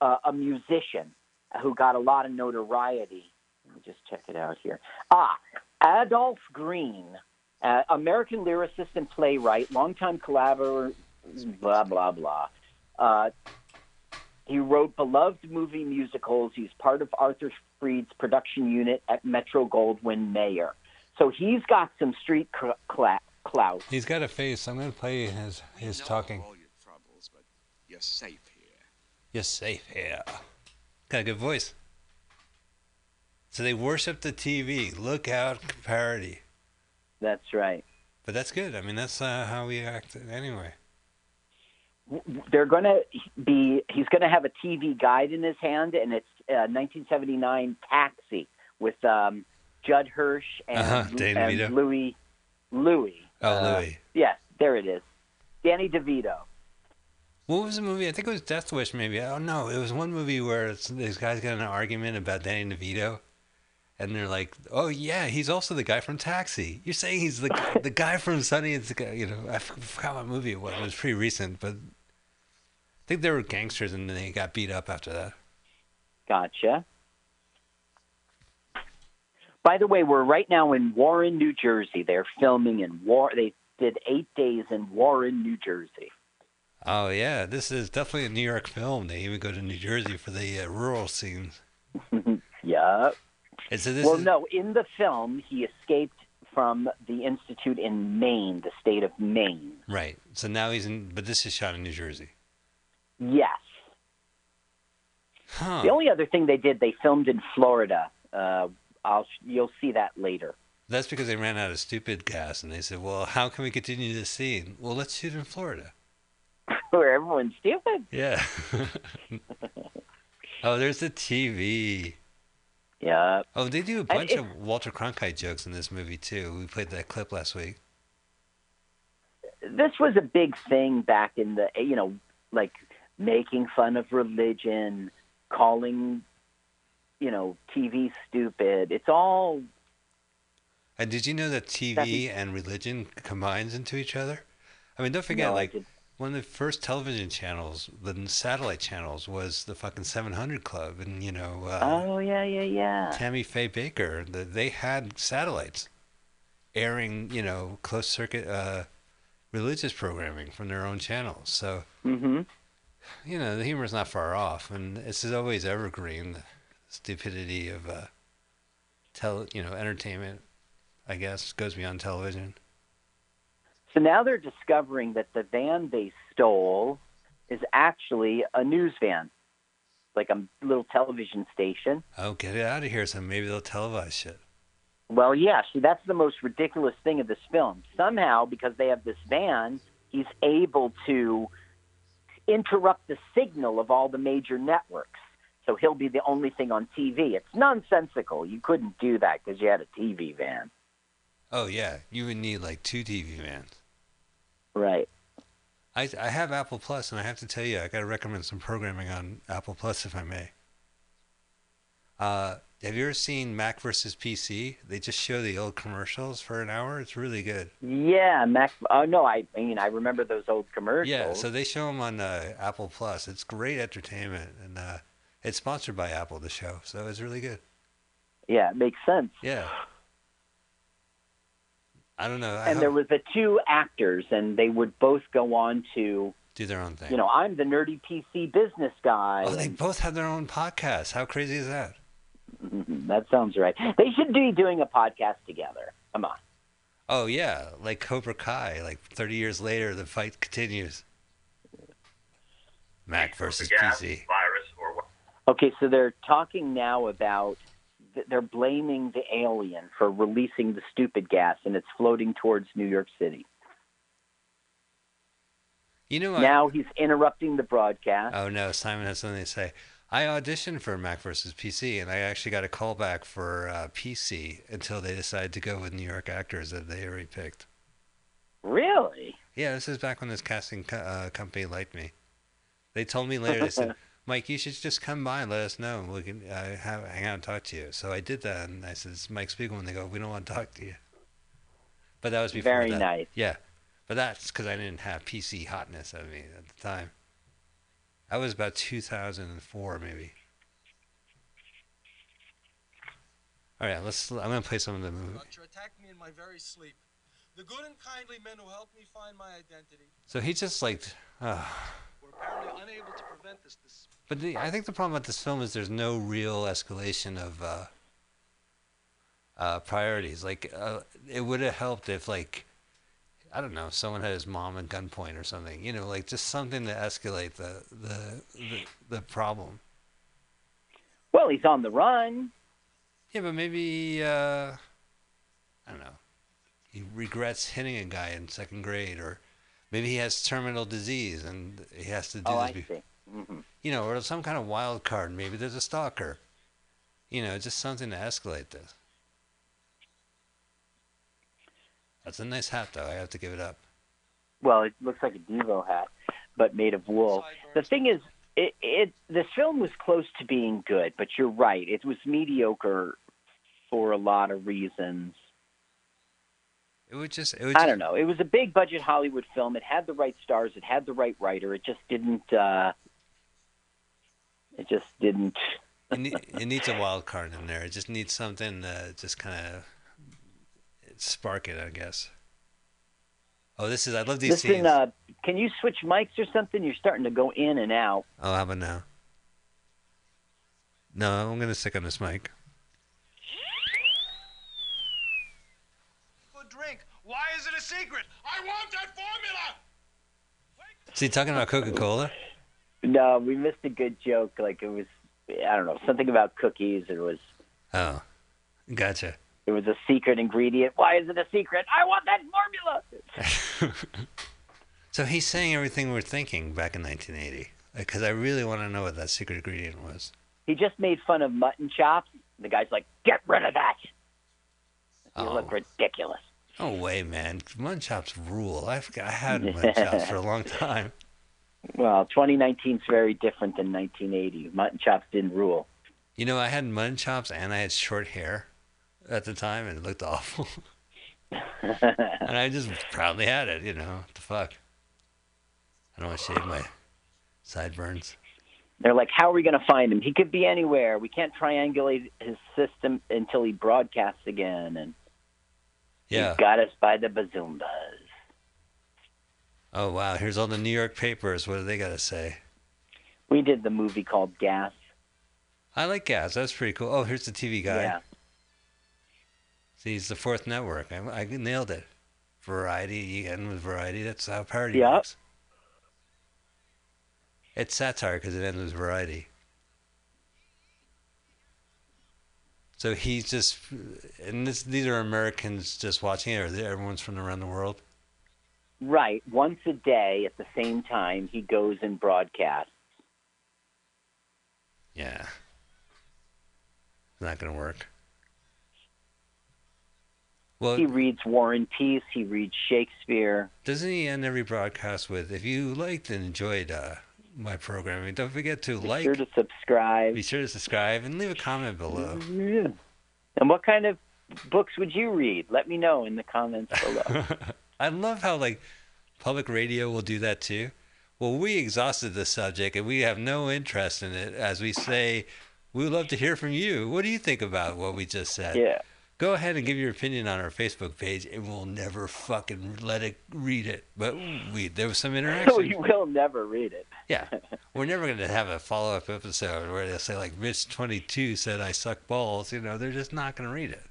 a, a musician who got a lot of notoriety. Let me just check it out here. Ah, Adolph Green, uh, American lyricist and playwright, longtime collaborator, blah blah blah. Uh, he wrote beloved movie musicals. He's part of Arthur Freed's production unit at Metro Goldwyn Mayer. So he's got some street cl- clout. He's got a face. I'm going to play his, his talking. You're safe here. You're safe here. Got a good voice. So they worship the TV. Look out, parody. That's right. But that's good. I mean, that's uh, how we act anyway. They're going to be. He's going to have a TV guide in his hand, and it's uh, 1979 Taxi with um, Judd Hirsch and, Uh-huh, and Louis. Louis. Oh, Uh, Louis. Yes, there it is. Danny DeVito. What was the movie? I think it was Death Wish, maybe. I don't know. it was one movie where it's, these guys got in an argument about Danny DeVito, and they're like, "Oh yeah, he's also the guy from Taxi." You're saying he's the guy- the guy from Sunny and the guy, you know, I forgot what movie it was. It was pretty recent, but I think they were gangsters, and then they got beat up after that. Gotcha. By the way, we're right now in Warren, New Jersey. They're filming in War. They did eight days in Warren, New Jersey. Oh yeah, this is definitely a New York film. They even go to New Jersey for the uh, rural scenes. yeah. And so this well, is, no, in the film, he escaped from the institute in Maine, the state of Maine. right. So now he's in, but this is shot in New Jersey. Yes. Huh. The only other thing they did, they filmed in Florida. Uh, I'll you'll see that later. That's because they ran out of stupid gas, and they said, "Well, how can we continue this scene? Well, let's shoot in Florida." where everyone's stupid. Yeah. oh, there's the TV. Yeah. Oh, they do a bunch it- of Walter Cronkite jokes in this movie too. We played that clip last week. This was a big thing back in the, you know, like making fun of religion, calling, you know, TV stupid. It's all And did you know that TV and religion combines into each other? I mean, don't forget, No, like one of the first television channels, the satellite channels, was the fucking 700 Club, and you know, uh, Oh yeah, yeah, yeah. Tammy Faye Bakker. The, they had satellites airing, you know, closed circuit uh, religious programming from their own channels. So Mm-hmm. you know, the humor is not far off, and this is always evergreen. Stupidity of uh, tele, you know, entertainment. I guess goes beyond television. So now they're discovering that the van they stole is actually a news van, like a little television station. Oh, get it out of here! So maybe they'll televise shit. Well, yeah, see, that's the most ridiculous thing of this film. Somehow, because they have this van, he's able to interrupt the signal of all the major networks. So he'll be the only thing on TV. It's nonsensical. You couldn't do that because you had a TV van. Oh yeah, you would need like two TV vans. Right. I I have Apple Plus, and I have to tell you, I got to recommend some programming on Apple Plus, if I may. Uh, have you ever seen Mac versus PC? They just show the old commercials for an hour. It's really good. Yeah, Mac. Oh no, I, I mean I remember those old commercials. Yeah, so they show them on uh, Apple Plus. It's great entertainment, and uh, it's sponsored by Apple. The show, so it's really good. yeah, it makes sense. Yeah. I don't know. I And hope- there was the two actors, and they would both go on to, do their own thing. you know, I'm the nerdy PC business guy. oh, they both have their own podcast. How crazy is that? Mhm, that sounds right. They should be doing a podcast together. Come on. Oh yeah, like Cobra Kai. Like 30 years later, the fight continues. Mac versus PC. Virus or what? Okay, so they're talking now about they're blaming the alien for releasing the stupid gas, and it's floating towards New York City. You know what? Now he's interrupting the broadcast. Oh no, Simon has something to say. I auditioned for Mac versus PC, and I actually got a call back for uh, PC until they decided to go with New York actors that they already picked. Really? Yeah, this is back when this casting co- uh, company liked me. They told me later, they said, Mike, you should just come by and let us know, and we can uh, have, hang out and talk to you. So I did that, and I said, it's Mike Spiegelman. They go, we don't want to talk to you. But that was before Very that. nice. Yeah, but that's because I didn't have PC hotness at me at the time. That was about 2004, maybe. All right, let's. I'm gonna play some of the movie. Structure attacked me in my very sleep. The good and kindly men who helped me find my identity So he just like, uh, were apparently unable to prevent this. this but the, I think the problem with this film is there's no real escalation of uh, uh, priorities. Like, uh, it would have helped if, like, I don't know, someone had his mom at gunpoint or something. You know, like just something to escalate the the the, the problem. Well, he's on the run. Yeah, but maybe uh, I don't know. He regrets hitting a guy in second grade, or maybe he has terminal disease and he has to do Oh, this. I see. hmm You know, or some kind of wild card. Maybe there's a stalker. You know, just something to escalate this. That's a nice hat, though. I have to give it up. Well, it looks like a Devo hat, but made of wool. The thing is, it, it this film was close to being good, but you're right. It was mediocre for a lot of reasons. It was just. It would I don't know. It was a big budget Hollywood film. It had the right stars. It had the right writer. It just didn't. uh It just didn't. It, ne- it needs a wild card in there. It just needs something to just kind of spark it, I guess. Oh, this is. I love these Listen, scenes. uh, can you switch mics or something? You're starting to go in and out. Oh, how about now? No, I'm gonna stick on this mic. good drink. Why is it a secret? I want that formula. Is he talking about Coca-Cola? No, we missed a good joke. Like it was, I don't know, something about cookies. It was, Oh, gotcha. it was a secret ingredient. Why is it a secret? I want that formula. So he's saying everything we're thinking back in 1980. Because I really want to know what that secret ingredient was. He just made fun of mutton chops. The guy's like, "Get rid of that." You Oh. look ridiculous. No way, man. Mutton chops rule. I forgot I had mutton chops for a long time. Well, 2019 is very different than 1980. Mutton chops didn't rule. You know, I had mutton chops and I had short hair at the time, and it looked awful. and I just proudly had it. You know, what the fuck. I don't want to shave my sideburns. They're like, "How are we going to find him? He could be anywhere. We can't triangulate his system until he broadcasts again." And Yeah. he got us by the bazoombas. Oh wow, here's all the New York papers. What do they got to say? We did the movie called Gas. I like Gas. That's pretty cool. Oh, here's the TV guy. Yeah. See, he's the fourth network. I, I nailed it. Variety, you end with Variety. That's how parody Yep. works. It's satire because it ends with Variety. So he's just, and this, these are Americans just watching it, or everyone's from around the world. Right. Once a day at the same time, he goes and broadcasts. Yeah. It's not going to work. Well, he reads War and Peace. He reads Shakespeare. Doesn't he end every broadcast with, if you liked and enjoyed uh, my programming, don't forget to Be like, sure to subscribe. be sure to subscribe, and leave a comment below. Yeah. And what kind of books would you read? Let me know in the comments below. I love how like public radio will do that too. Well, we exhausted the subject and we have no interest in it. As we say, we would love to hear from you. What do you think about what we just said? Yeah. Go ahead and give your opinion on our Facebook page, and we'll never fucking let it read it. But we there was some interaction. So we will never read it. Yeah, we're never going to have a follow up episode where they'll say like Rich twenty two said I suck balls. You know, they're just not going to read it.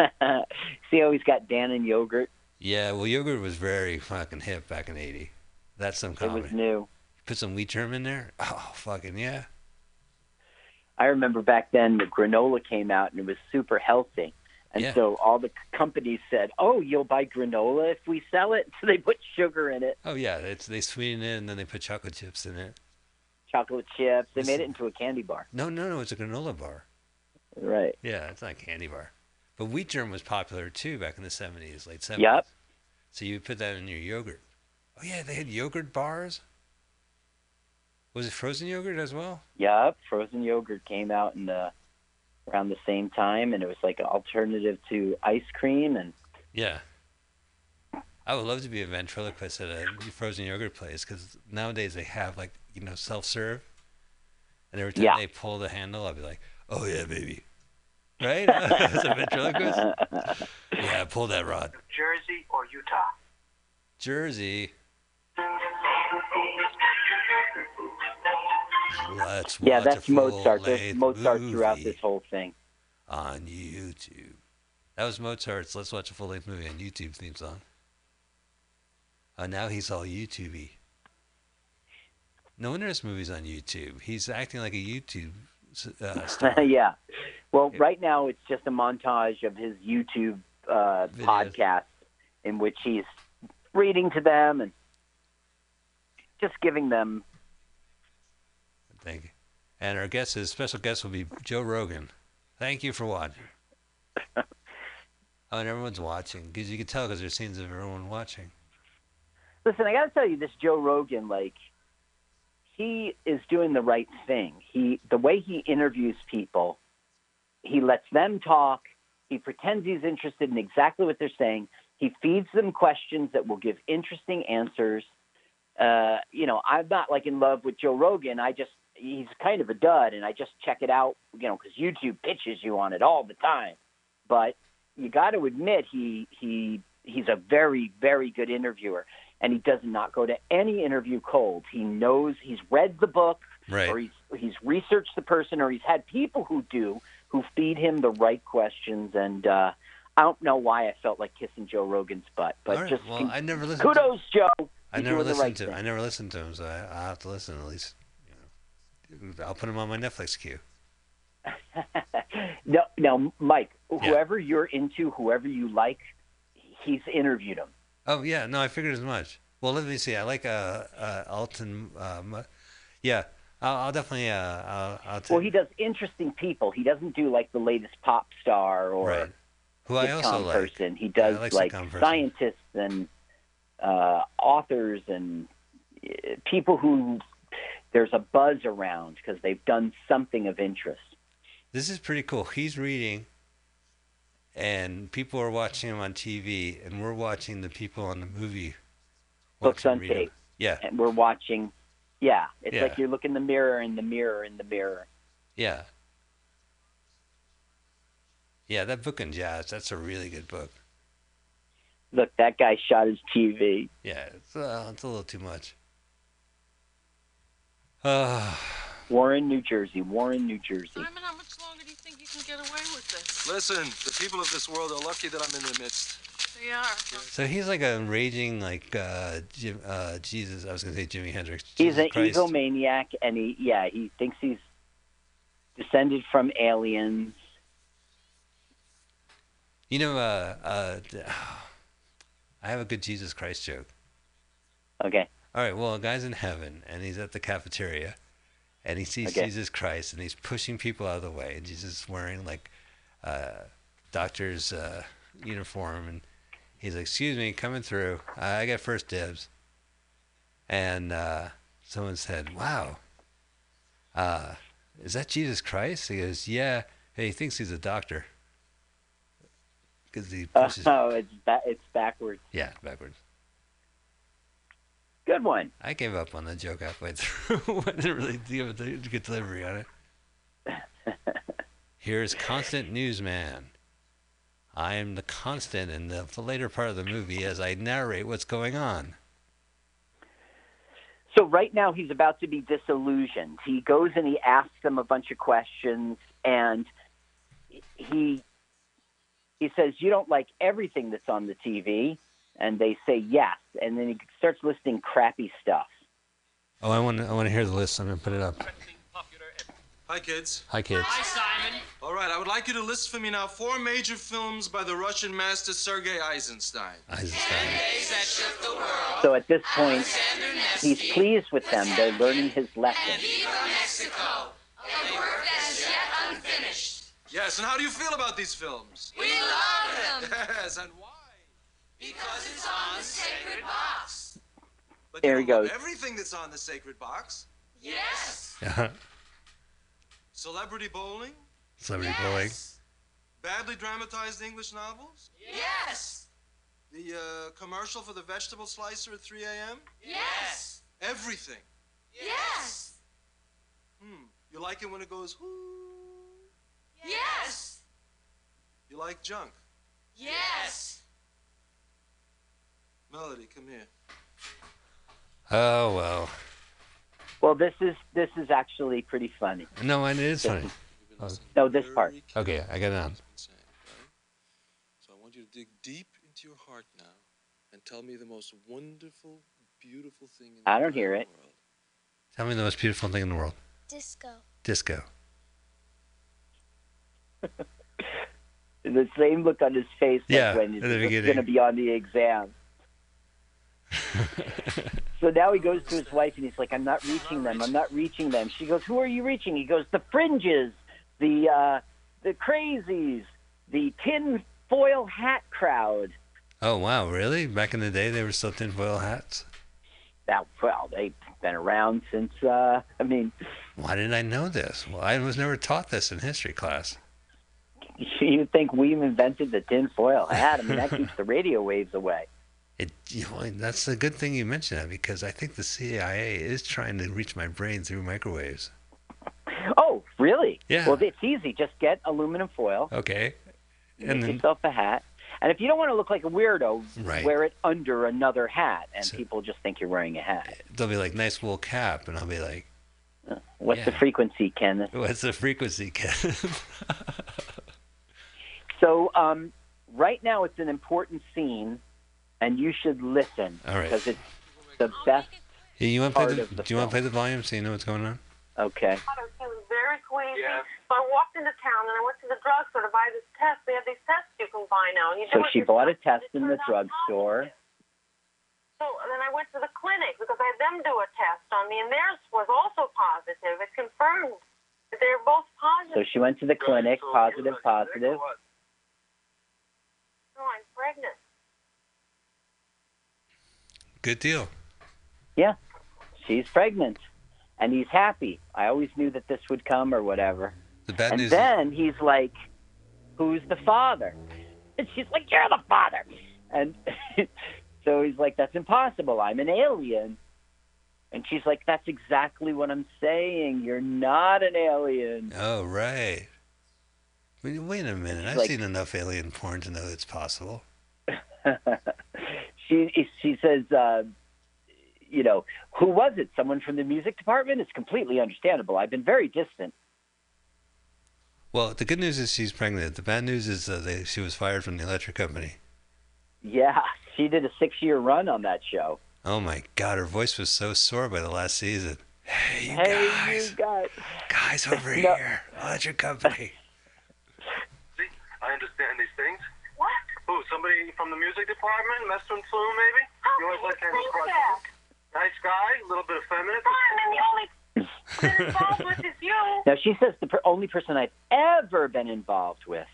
See how he's got Dan and yogurt? Yeah, well, yogurt was very fucking hip back in '80. That's some It comedy. was new. Put some wheat germ in there. Oh, fucking yeah. I remember back then the granola came out and it was super healthy. And Yeah. so all the companies said, "Oh, you'll buy granola if we sell it." So they put sugar in it, Oh yeah, it's they sweeten it and then they put chocolate chips in it. chocolate chips. They made it into a candy bar. No, no, no, it's a granola bar. Right. Yeah, it's not a candy bar. But wheat germ was popular too back in the '70s, late '70s. Yep. So you put that in your yogurt. Oh yeah, they had yogurt bars. Was it frozen yogurt as well? Yep. Frozen yogurt came out in the around the same time, and it was like an alternative to ice cream. And Yeah. I would love to be a ventriloquist at a frozen yogurt place because nowadays they have like you know self serve, and every time Yeah. they pull the handle, I'll be like, "Oh yeah, baby," right? As a ventriloquist. yeah, pull that rod. Jersey or Utah? Jersey. Let's yeah, watch that's a Mozart. There's Mozart throughout this whole thing. on YouTube. That was Mozart's "Let's Watch a Full Length Movie" on YouTube theme song. Uh, now he's all YouTubey. No wonder this movie's on YouTube. He's acting like a YouTube uh, yeah. Well, right now it's just a montage of his YouTube uh, podcast in which he's reading to them and just giving them. Thank you. And our guest, his special guest, will be Joe Rogan. Thank you for watching. oh, and everyone's watching because you can tell because there's scenes of everyone watching. Listen, I got to tell you, this Joe Rogan, like, he is doing the right thing. He, the way he interviews people, he lets them talk. He pretends he's interested in exactly what they're saying. He feeds them questions that will give interesting answers. Uh, you know, I'm not like in love with Joe Rogan. I just he's kind of a dud, and I just check it out. You know, because YouTube pitches you on it all the time. But you got to admit he he he's a very very good interviewer, and he does not go to any interview cold. He knows he's read the book, Right. or he's he's researched the person, or he's had people who do who feed him the right questions. And uh, I don't know why I felt like kissing Joe Rogan's butt, but right, just well, con- I never listened. kudos, Joe. I never listened right to. thing. I never listened to him, so I, I'll have to listen at least. You know, I'll put him on my Netflix queue. No, no, Mike. Whoever you're into, whoever you like, he's interviewed him. Oh yeah, no, I figured as much. Well, let me see. I like uh, uh Alton. Um, yeah, I'll, I'll definitely. Uh, I'll, I'll. Well, he does interesting people. He doesn't do like the latest pop star or Right. Who I also like. person. He does I like like scientists and uh, authors and uh, people who there's a buzz around because they've done something of interest. This is pretty cool. He's reading, and people are watching him on TV, and we're watching the people on the movie. Books on tape. Yeah, And we're watching. Yeah, it's Yeah. like you look in the mirror, in the mirror, in the mirror. yeah, yeah. That book in jazz. That's a really good book. Look, that guy shot his TV. Yeah, it's uh, it's a little too much. Uh, Warren, New Jersey. Warren, New Jersey. Simon, how much longer do you think you can get away with this? Listen, the people of this world are lucky that I'm in their midst. They are. so he's like a raging like uh, Jim, uh, Jesus. I was gonna say Jimi Hendrix. He's an Christ. egomaniac, and he yeah he thinks he's descended from aliens. You know, uh, uh, d- I have a good Jesus Christ joke. Okay. All right. Well, a guy's in heaven and he's at the cafeteria, and he sees Okay. Jesus Christ and he's pushing people out of the way. And Jesus is wearing like uh, doctor's uh, uniform, and he's like, "Excuse me, coming through. I got first dibs." And uh, someone said, "Wow, uh, is that Jesus Christ?" He goes, "Yeah." And he thinks he's a doctor because he pushes. Oh, it's ba- it's backwards. yeah, backwards. Good one. I gave up on the joke halfway through. I didn't really give it a good delivery on it. Here's Constant Newsman. I am the constant in the later part of the movie as I narrate what's going on. So right now he's about to be disillusioned. He goes and he asks them a bunch of questions, and he he says, "You don't like everything that's on the TV," and they say yes, and then he starts listing crappy stuff. Oh, I want to, I want to hear the list. I'm gonna put it up. Hi, kids. Hi, kids. Hi Simon. All right, I would like you to list for me now four major films by the Russian master Sergei Eisenstein. Eisenstein. So at this point, he's pleased with them. They're learning his lesson. Mexico. A work that's yet unfinished. Yes, and how do you feel about these films? We love them. Yes, and why? Because it's on the sacred box. But There you he don't love goes. Everything that's on the sacred box. Yes. Uh-huh. Celebrity bowling, Celebrity bowling. badly dramatized English novels, Yes. the uh, commercial for the vegetable slicer at 3 a.m. Yes. Everything. Yes. Hmm. You like it when it goes, whoo. Yes. You like junk. Yes. Melody, come here. Oh well. Well, this is this is actually pretty funny. No, and it is funny. Oh, No, this part. okay, I got it on. So I want you to dig deep into your heart now and tell me the most wonderful, beautiful thing in the I don't hear it. Tell me the most beautiful thing in the world. Disco. Disco. The same look on his face Yeah, when at the he's beginning. going to be on the exam. so now he goes to his wife and he's like, "I'm not reaching them. I'm not reaching them." She goes, "Who are you reaching?" He goes, "The fringes, the uh, the crazies, the tin foil hat crowd." Oh wow, really? Back in the day, they were still tin foil hats. Now, well, they've been around since. Uh, I mean, Why didn't I know this? Well, I was never taught this in history class. you think we've invented the tin foil hat? I mean, that keeps the radio waves away. It, you know, that's a good thing you mentioned that because I think the CIA is trying to reach my brain through microwaves. Oh, really? Yeah. Well, it's easy. Just get aluminum foil. Okay. Make And then, yourself a hat. And if you don't want to look like a weirdo, Right. wear it under another hat, and people just think you're wearing a hat. they'll be like, nice wool cap. And I'll be like, What's the frequency, Kenneth? what's the frequency, Ken? So, um, right now it's an important scene, and you should listen All right. because it's the best. Yeah, you want to play the, the do you want to play the volume so you know what's going on? Okay. He was very queasy. So I walked into town and I went to the drugstore to buy this test. They have these tests you can buy now. And you So she bought a yourself. test in the drugstore. So then I went to the clinic because I had them do a test on me, and theirs was also positive. It confirmed that they're both positive. So positive. she went to the clinic, positive, positive. No, I'm pregnant. Good deal. Yeah, she's pregnant, and he's happy. I always knew that this would come or whatever. The bad and news. then he's like, "Who's the father?" And she's like, "You're the father." And so he's like, "That's impossible. I'm an alien." And she's like, "That's exactly what I'm saying. You're not an alien." Oh right. Wait, wait a minute. I've Like- seen enough alien porn to know it's possible. she she says, uh, "You know, who was it? Someone from the music department?" It's completely understandable. I've been very distant. Well, the good news is she's pregnant. The bad news is uh, they, she was fired from the electric company. Yeah, she did a six-year run on that show. Oh my God, her voice was so sore by the last season. Hey, you hey, guys, you guys, guys over No. here, electric company. See, I understand these things. What? Who? Somebody from the music department? Messman Flu, maybe? How you always can like you to have a think crush. that? Nice guy, a little bit effeminate. Fine, and the only been involved with is you. Now she says the per- only person I've ever been involved with.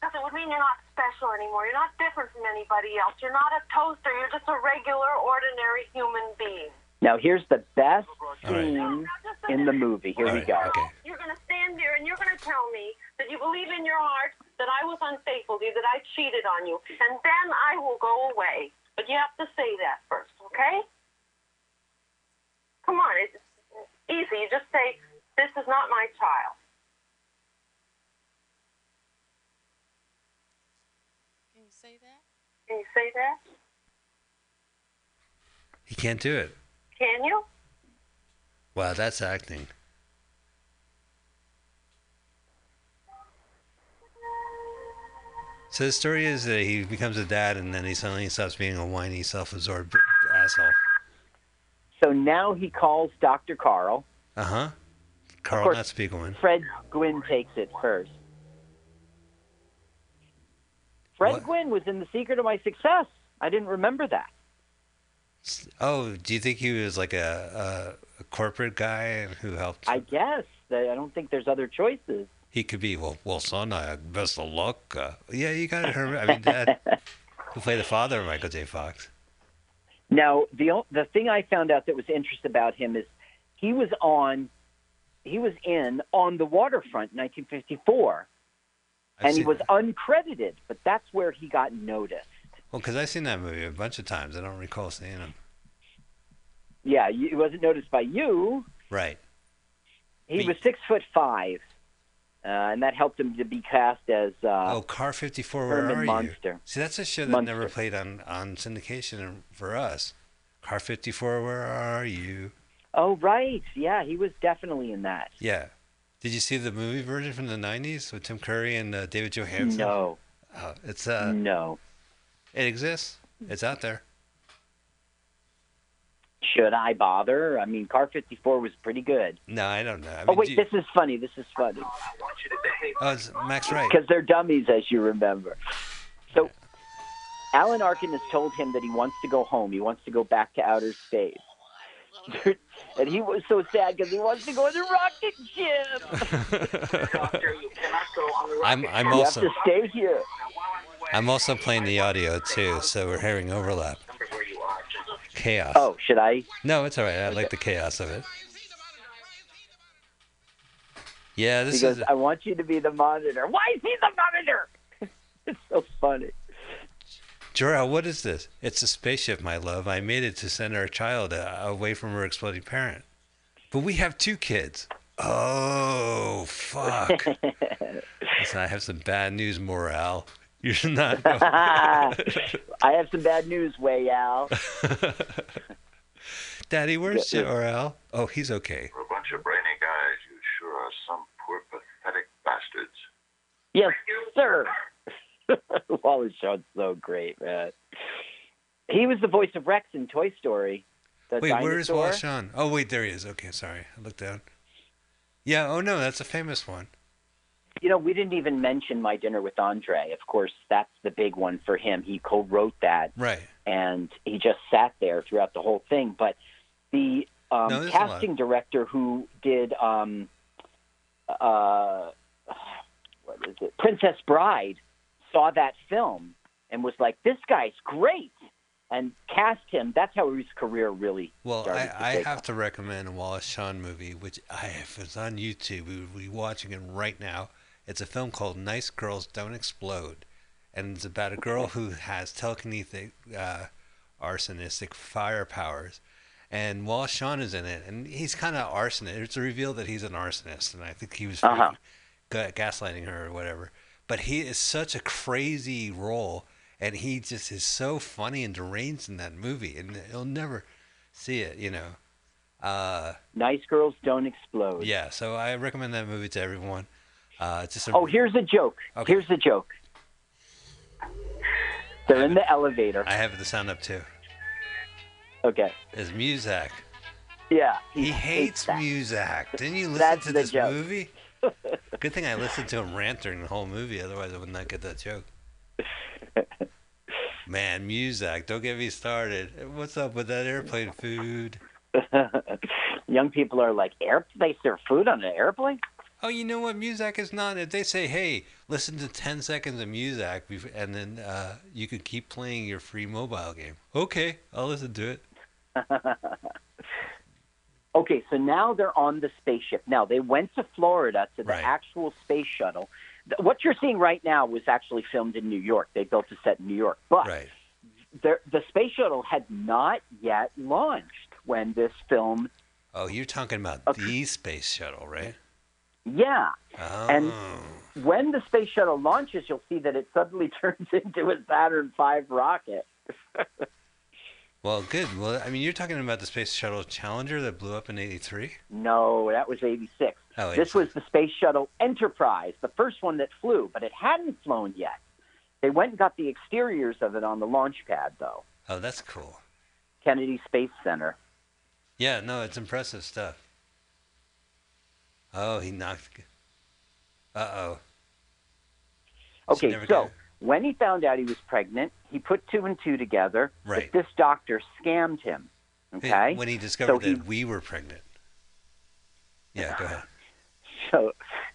Because it would mean you're not special anymore. You're not different from anybody else. You're not a toaster. You're just a regular, ordinary human being. Now here's the best All right. scene in the movie. Here All we right, go. okay. You're going to stand there and you're going to tell me that you believe in your heart that I was unfaithful to you, that I cheated on you, and then I will go away. But you have to say that first, okay? Come on, it's easy. You just say, This is not my child. Can you say that? Can you say that? He can't do it. Can you? Wow, that's acting. So the story is that he becomes a dad and then he suddenly stops being a whiny, self-absorbed asshole. So now he calls Dr. Carl. Uh huh. Carl, course. not Spiegelman. Fred Gwynne takes it first. Fred What? Gwynne was in The Secret of My Success. I didn't remember that. Oh, do you think he was like a, a, a corporate guy who helped? I guess. I don't think there's other choices. He could be. Well, well, son, I best of luck. Uh, yeah, you got it. I mean, Dad, who played the father of Michael J. Fox? Now, the the thing I found out that was interesting about him is he was on, he was in on the waterfront in 1954, I've and he was uncredited, but that's where he got noticed. Well, because I've seen that movie a bunch of times. I don't recall seeing him. Yeah, you, he wasn't noticed by you. Right. He Be- was six foot five, uh, and that helped him to be cast as uh, oh, Car 54, where Herman are Munster. you? See, that's a show that Munster. never played on, on syndication for us. Car 54, where are you? Oh, right. Yeah, he was definitely in that. Yeah. Did you see the movie version from the 90s with Tim Curry and uh, David Johansen? No. Oh, it's uh, no. It exists. It's out there. Should I bother? I mean, Car 54 was pretty good. No, I don't know. I oh, wait, you- this is funny. This is funny. I want you to behave. Oh, it's Max Wright. Because they're dummies, as you remember. So, Alan Arkin has told him that he wants to go home. He wants to go back to outer space. and he was so sad because he wants to go on the rocket ship. I'm I'm you also have to stay here. I'm also playing the audio too, so we're hearing overlap. Chaos. Oh, should I? No, it's all right. I like the chaos of it. Yeah, this he goes, is I want you to be the monitor. Why is he the monitor? it's so funny. Jor-El, what is this? It's a spaceship, my love. I made it to send our child uh, away from her exploding parent. But we have two kids. Oh, fuck. Listen, I have some bad news, Morale. You're not. I have some bad news, Way Al. Daddy, where's Yeah, yeah. Jor-El? Oh, he's okay. For a bunch of brainy guys, you sure are some poor, pathetic bastards. Yes, sir. Wallace Shawn's so great, man. He was the voice of Rex in Toy Story. The Wait, where is dinosaur. Wallace Shawn? Oh, wait, there he is. Okay, sorry. I looked down. Yeah, oh no, that's a famous one. You know, we didn't even mention My Dinner with Andre. Of course, that's the big one for him. He co-wrote that. Right. and he just sat there throughout the whole thing. But the um, No, there's a lot. casting director who did um, uh, what is it, Princess Bride, saw that film and was like, "This guy's great," and cast him. That's how his career really Well, I, I have off. to recommend a Wallace Shawn movie, which I if it's on YouTube, we would be watching it right now. It's a film called Nice Girls Don't Explode, and it's about a girl who has telekinetic, uh, arsonistic fire powers, and Wallace Shawn is in it, and he's kind of arsonist. It's revealed that he's an arsonist, and I think he was Uh-huh. ga- gaslighting her or whatever. But he is such a crazy role, and he just is so funny and deranged in that movie, and you'll never see it, you know. Uh, Nice girls don't explode. yeah, so I recommend that movie to everyone. Uh, it's just a, Oh, here's a joke. Okay. Here's a joke. They're in the elevator. I have the sound up too. Okay. Is Muzak? Yeah. He hates Muzak. Didn't you listen That's to this joke. movie? Good thing I listened to him rant during the whole movie, otherwise I would not get that joke. Man, Muzak, don't get me started. What's up with that airplane food? Young people are like, air. They serve food on an airplane. Oh, you know what? Muzak is not. If they say, "Hey, listen to 10 seconds of Muzak," and then uh, you can keep playing your free mobile game. Okay, I'll listen to it. Okay, so now they're on the spaceship. Now they went to Florida to the Right. actual space shuttle. What you're seeing right now was actually filmed in New York. They built a set in New York, but Right. there- the space shuttle had not yet launched when this film. Oh, you're talking about the space shuttle, right? Yeah, Oh. and when the space shuttle launches, you'll see that it suddenly turns into a Saturn V rocket. Well, good. Well, I mean, you're talking about the space shuttle Challenger that blew up in '83. No, that was 86. Oh, this was the Space Shuttle Enterprise, the first one that flew, but it hadn't flown yet. They went and got the exteriors of it on the launch pad, though. Oh, that's cool. Kennedy Space Center. Yeah, no, it's impressive stuff. Oh, he knocked. Uh oh. Okay, so gonna- when he found out he was pregnant, he put two and two together. Right. That this doctor scammed him. Okay. When he discovered so he, that we were pregnant. Yeah, go ahead. so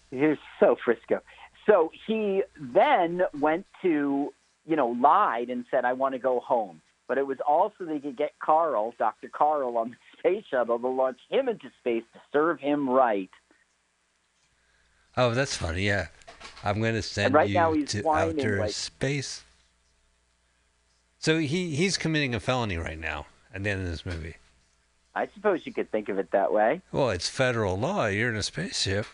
he's so Frisco. So he then went to, you know, lied and said, I want to go home. But it was also they could get Carl, Dr. Carl, on the space shuttle to launch him into space to serve him right. Oh, that's funny. Yeah, I'm going to send right you to outer like- space. So he he's committing a felony right now at the end of this movie. I suppose you could think of it that way. Well, it's federal law. You're in a spaceship.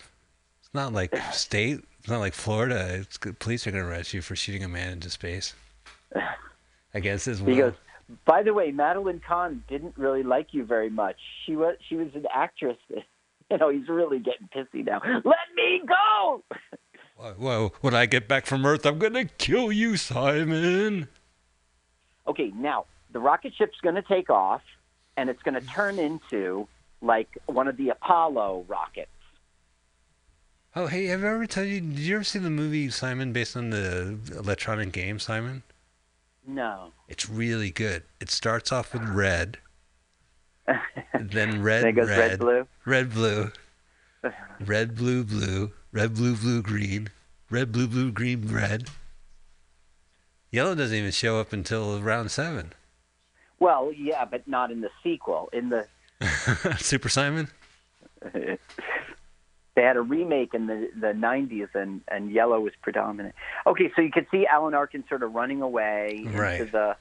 It's not like state. It's not like Florida. It's. Police are going to arrest you for shooting a man into space. Against his will. He goes, by the way, Madeline Kahn didn't really like you very much. She was she was an actress. You know, he's really getting pissy now. Let me go. Well, when I get back from Earth, I'm going to kill you, Simon. Okay, now the rocket ship's going to take off, and it's going to turn into like one of the Apollo rockets. Oh, hey, have I ever told you? Did you ever see the movie Simon based on the electronic game Simon? No. It's really good. It starts off with red, then red, Then goes red, blue. red, blue, red, blue, blue, red, blue, blue, green, red, blue, blue, green, red. Yellow doesn't even show up until round seven. Well, yeah, but not in the sequel. In the Super Simon. they had a remake in the the 90s, and and yellow was predominant. Okay, so you could see Alan Arkin sort of running away into the.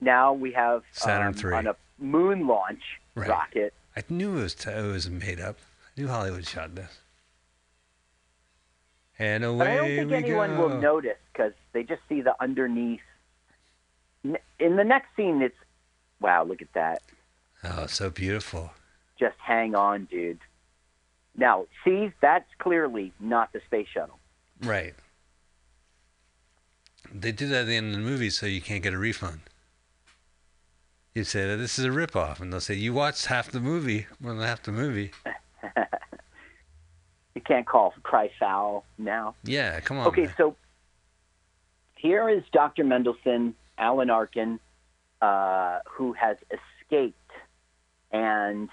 Now we have Saturn um, three. on a moon launch Right. rocket. I knew it was t- it was made up. I knew Hollywood shot this. And away But I don't think anyone go. will notice because they just see the underneath. In the next scene, it's wow, look at that. Oh, so beautiful. Just hang on, dude. Now, see, that's clearly not the space shuttle. Right. They do that at the end of the movie so you can't get a refund. You say that this is a ripoff, and they'll say you watched half the movie, more than half the movie. You can't call cry foul now. Yeah, come on. Okay, man. so here is Dr. Mendelssohn, Alan Arkin, uh, who has escaped and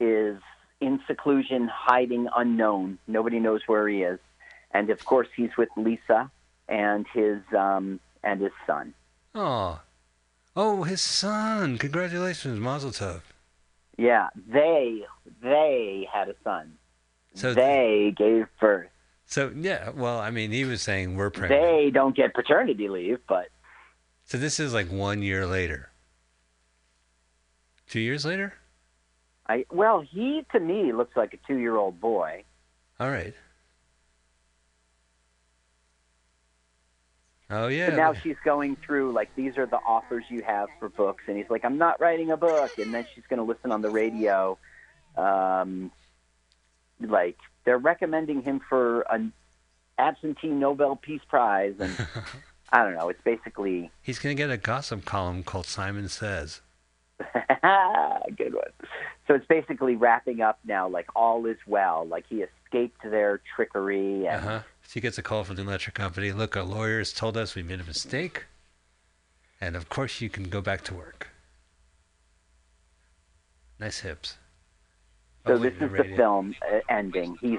is in seclusion, hiding unknown. Nobody knows where he is, and of course he's with Lisa and his um, and his son. Oh, oh, his son! Congratulations, Mazel Tov. Yeah, they they had a son. So they gave birth. So yeah, well, I mean, he was saying we're pregnant. They don't get paternity leave, but So this is like one year later. Two years later. I well, he to me looks like a two-year-old boy. All right. Oh yeah. But now she's going through like these are the offers you have for books, and he's like, I'm not writing a book, and then she's going to listen on the radio. Um, like they're recommending him for an absentee Nobel Peace Prize, and I don't know. It's basically He's gonna get a gossip column called Simon Says. good one. So it's basically wrapping up now. Like all is well. Like he escaped their trickery, and huh. She gets a call from the electric company. Look, our lawyers told us we made a mistake, and of course you can go back to work. Nice hips. so Oh, wait, this is the radio. film uh, ending. He's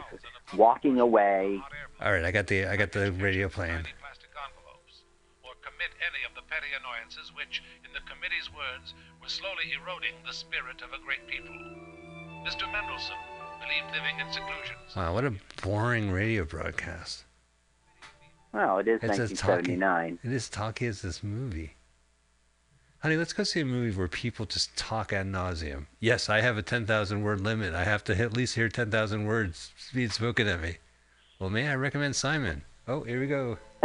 walking away. All right, I got the I got the radio playing. commit any of the petty annoyances which, in the committee's words, were slowly eroding the spirit of a great people. Mr. Mendelssohn believed living in seclusion. Wow, what a boring radio broadcast. Well, it is It's as talky. 1979. It is talky as this movie. Honey, let's go see a movie where people just talk ad nauseum. Yes, I have a 10,000 word limit. I have to at least hear 10,000 words being spoken at me. Well, may I recommend Simon? Oh, here we go.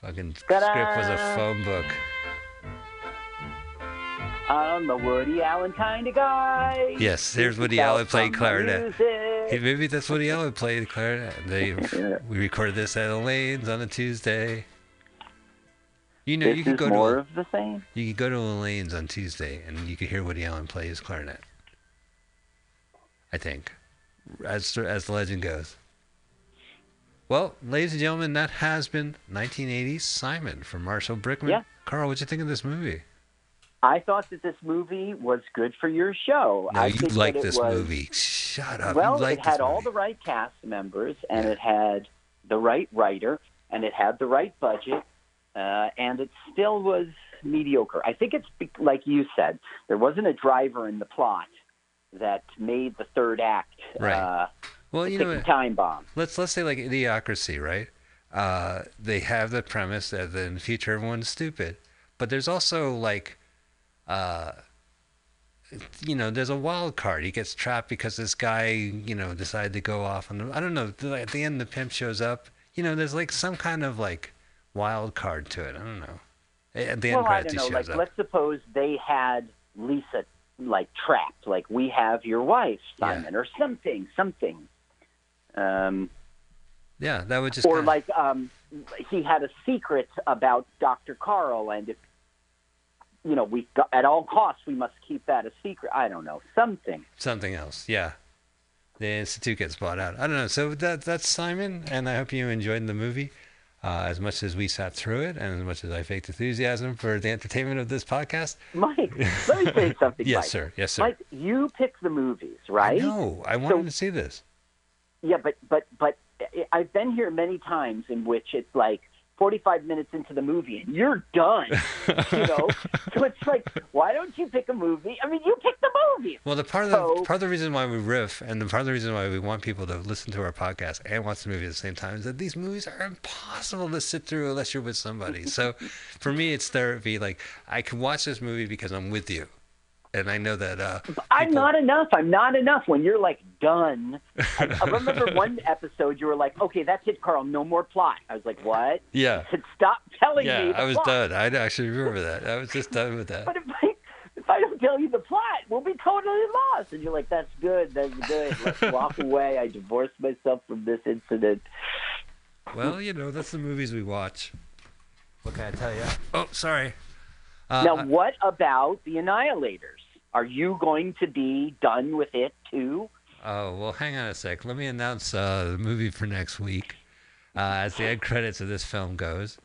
Fucking Ta-da! script was a phone book. I'm the Woody Allen kind of guy. Yes, there's Woody Allen playing clarinet. Hey, maybe that's Woody Allen playing clarinet. They we recorded this at Elaine's on a Tuesday. You know, This you could go more to of the same. you could go to Elaine's on Tuesday and you could hear Woody Allen play his clarinet. I think, as as the legend goes. Well, ladies and gentlemen, that has been 1980's Simon from Marshall Brickman. Yeah. Carl, what'd you think of this movie? I thought that this movie was good for your show. No, I you like this was- movie. Shut up. Well, you like it had all the right cast members, and it had the right writer, and it had the right budget, uh, and it still was mediocre. I think it's be- like you said, there wasn't a driver in the plot that made the third act Right. uh, Well, you know time bomb. Let's let's say like Idiocracy, right? Uh, they have the premise that in the future everyone's stupid, but there's also like, uh, you know, there's a wild card. He gets trapped because this guy, you know, decided to go off on. The, I don't know. At the end, the pimp shows up. You know, there's like some kind of like wild card to it. I don't know. At the end well, I don't know. Like, up. let's suppose they had Lisa like trapped, like we have your wife, Simon, or something, something. Um, Yeah, that would just. or kinda- like um, he had a secret about Dr. Carl, and if you know, we got, at all costs we must keep that a secret. I don't know, something. something else. Yeah, the institute gets bought out. I don't know. So that that's Simon, and I hope you enjoyed the movie uh, as much as we sat through it, and as much as I faked enthusiasm for the entertainment of this podcast. Mike, let me say something. Yes, Mike. sir. Yes, sir. Mike, you pick the movies, right? No, I wanted to see this. Yeah, but but but I've been here many times in which it's like 45 minutes into the movie and you're done. you know, so it's like, why don't you pick a movie? I mean, you pick the movie. Well, the part of the So- part of the reason why we riff, and the part of the reason why we want people to listen to our podcast and watch the movie at the same time, is that these movies are impossible to sit through unless you're with somebody. so, for me, it's therapy. Like I can watch this movie because I'm with you, and I know that. Uh, I'm not enough. I'm not enough when you're like done. I, I remember one episode you were like, okay, that's it, Carl. No more plot. I was like, what? yeah, I said, stop telling me. yeah, I was plot. done. I actually remember that. I was just done with that. But if I, if I don't tell you the plot, we'll be totally lost. And you're like, that's good. That's good. Let's walk away. I divorced myself from this incident. Well, you know, that's the movies we watch. What can I tell you? Oh, sorry. Uh, now, what about the Annihilators? Are you going to be done with it too? Oh, well, hang on a sec. Let me announce uh, the movie for next week. Uh, as the end credits of this film goes,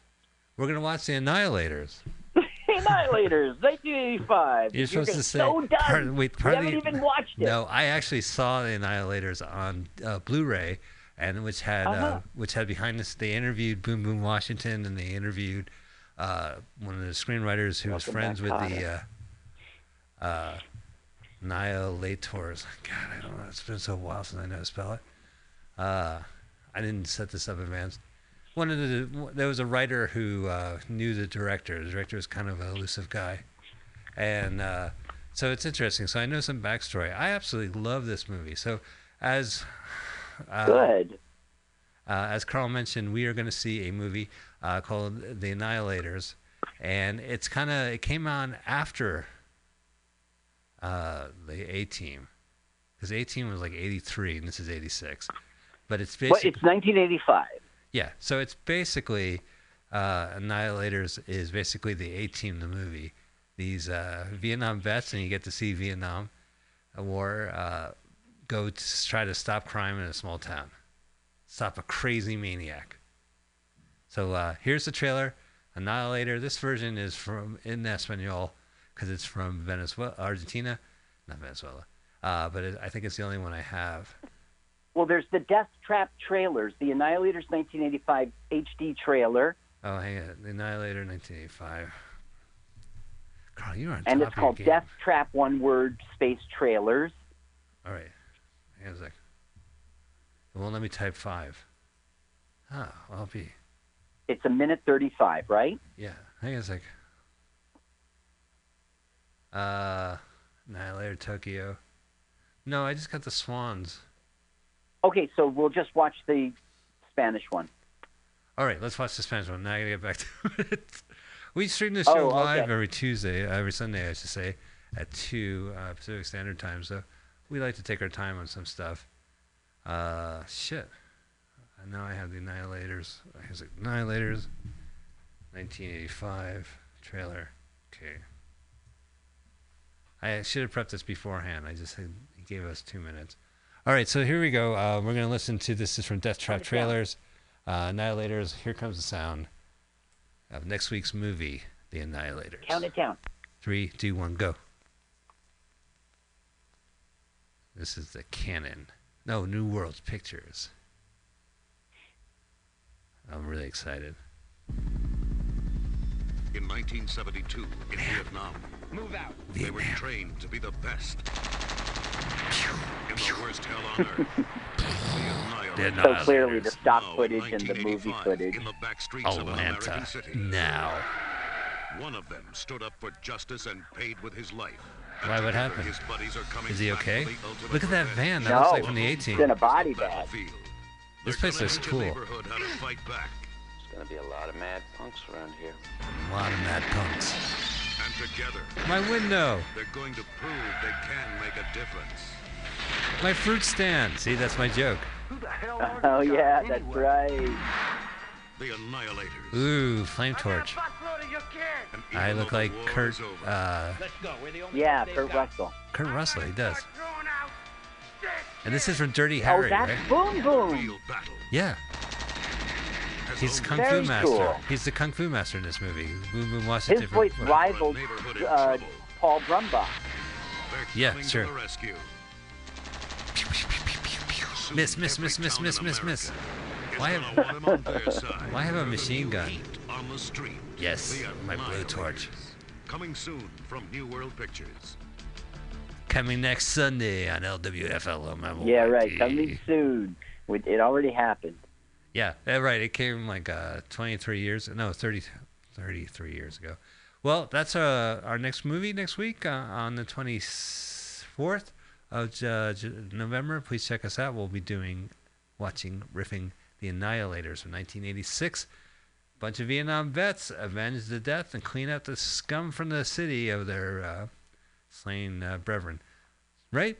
We're gonna watch the Annihilators. Annihilators. The Annihilators. Annihilators, 1985. You're supposed getting to say. so done. part- wait, you part of haven't the- even watched it. No, I actually saw the Annihilators on uh, Blu-ray, and which had uh, Uh-huh. which had behind this. They interviewed Boom Boom Washington, and they interviewed uh, one of the screenwriters who was friends with the uh, uh, Annihilators. God, I don't know. It's been so while since I know how to spell it. Uh, I didn't set this up in advance. One of the there was a writer who uh, knew the director. The director was kind of an elusive guy, and uh, so it's interesting. So I know some backstory. I absolutely love this movie. So as uh, Good. uh, as Carl mentioned, we are going to see a movie uh, called The Annihilators, and it's kind of it came on after uh, the A Team, because A Team was like '83 and this is '86, but it's Well, basically it's 1985. yeah. So it's basically uh, Annihilators is basically the A Team, the movie. These uh, Vietnam vets, and you get to see Vietnam War uh, go to try to stop crime in a small town, stop a crazy maniac. So uh, here's the trailer, Annihilator. This version is from in Espanol because it's from Venezuela, Argentina, not Venezuela. Uh, but it, I think it's the only one I have. Well, there's the Death Trap trailers, the Annihilators 1985 HD trailer, Oh, hang on. The Annihilator 1985. Carl, you're on and top it's of your called. Death Trap One Word Space Trailers. All right. Hang on a sec. It won't let me type five. Oh, I'll be. It's a minute 35, right? Yeah. Hang on a sec. Uh, Annihilator Tokyo. No, I just got the Swans. Okay, so we'll just watch the Spanish one. All right, let's watch the Spanish one. Now I gotta get back to it. we stream this Oh, show okay. live every Tuesday, every Sunday, I should say, at two uh, Pacific Standard Time. So we like to take our time on some stuff. Uh, shit. And now I have the Annihilators. Here's. Annihilators, 1985 trailer. Okay. I should have prepped this beforehand. I just said he gave us two minutes. All right, so here we go. Uh, we're gonna listen to this is from Death Trap trailers. Uh, Annihilators. Here comes the sound of next week's movie, The Annihilators. Count it down. Three, two, one, go. This is the Cannon. No, New World Pictures. I'm really excited. In 1972, in Vietnam, Move out. they were trained to be the best. In the worst hell on earth. the The So clearly, the stock footage and the movie footage. In the back streets of an Atlanta. American city. Now. One of them stood up for justice and paid with his life. Why? What happened? His buddies are coming Is he okay? for the ultimate Look at that revenge. van. That No, looks like from the 18. he's in a body bag. This place looks teach a cool. neighborhood how to fight back. There's gonna be a lot of mad punks around here. A lot of mad punks. And together, My window. they're going to prove they can make a difference. My fruit stand. See, that's my joke. who the hell Oh, yeah, that's right. The Annihilators. Ooh, flame torch. And I even look though the like war Kurt. is over, Uh, Yeah, Kurt Russell. Kurt Russell. He does. And this is from Dirty Harry, Oh, Harry, that's right? Boom Boom. real battle Yeah. Has He's only Kung Very Fu Master. cool. He's the Kung Fu Master in this movie. Boom Boom Washington. His voice what- rivaled uh. Paul Brumbach. They're Yeah, coming sure. to the rescue. Soon, Miss, miss, every miss, miss, town miss, miss, miss. Why have- want 'em on their side. Why have a machine gun? on the street. Yes, my blue Annihilators. torch. Coming soon from New World Pictures. Coming next Sunday on LWFL. Yeah, right. Coming soon. It it already happened. Yeah, right. It came like uh, 23 years, no, 30, 33 years ago. Well, that's uh, our next movie next week uh, on the 24th of J- November. Please check us out. We'll be doing, watching, riffing The Annihilators from 1986. Bunch of Vietnam vets avenge the death and clean out the scum from the city of their uh, slain uh, brethren. Right?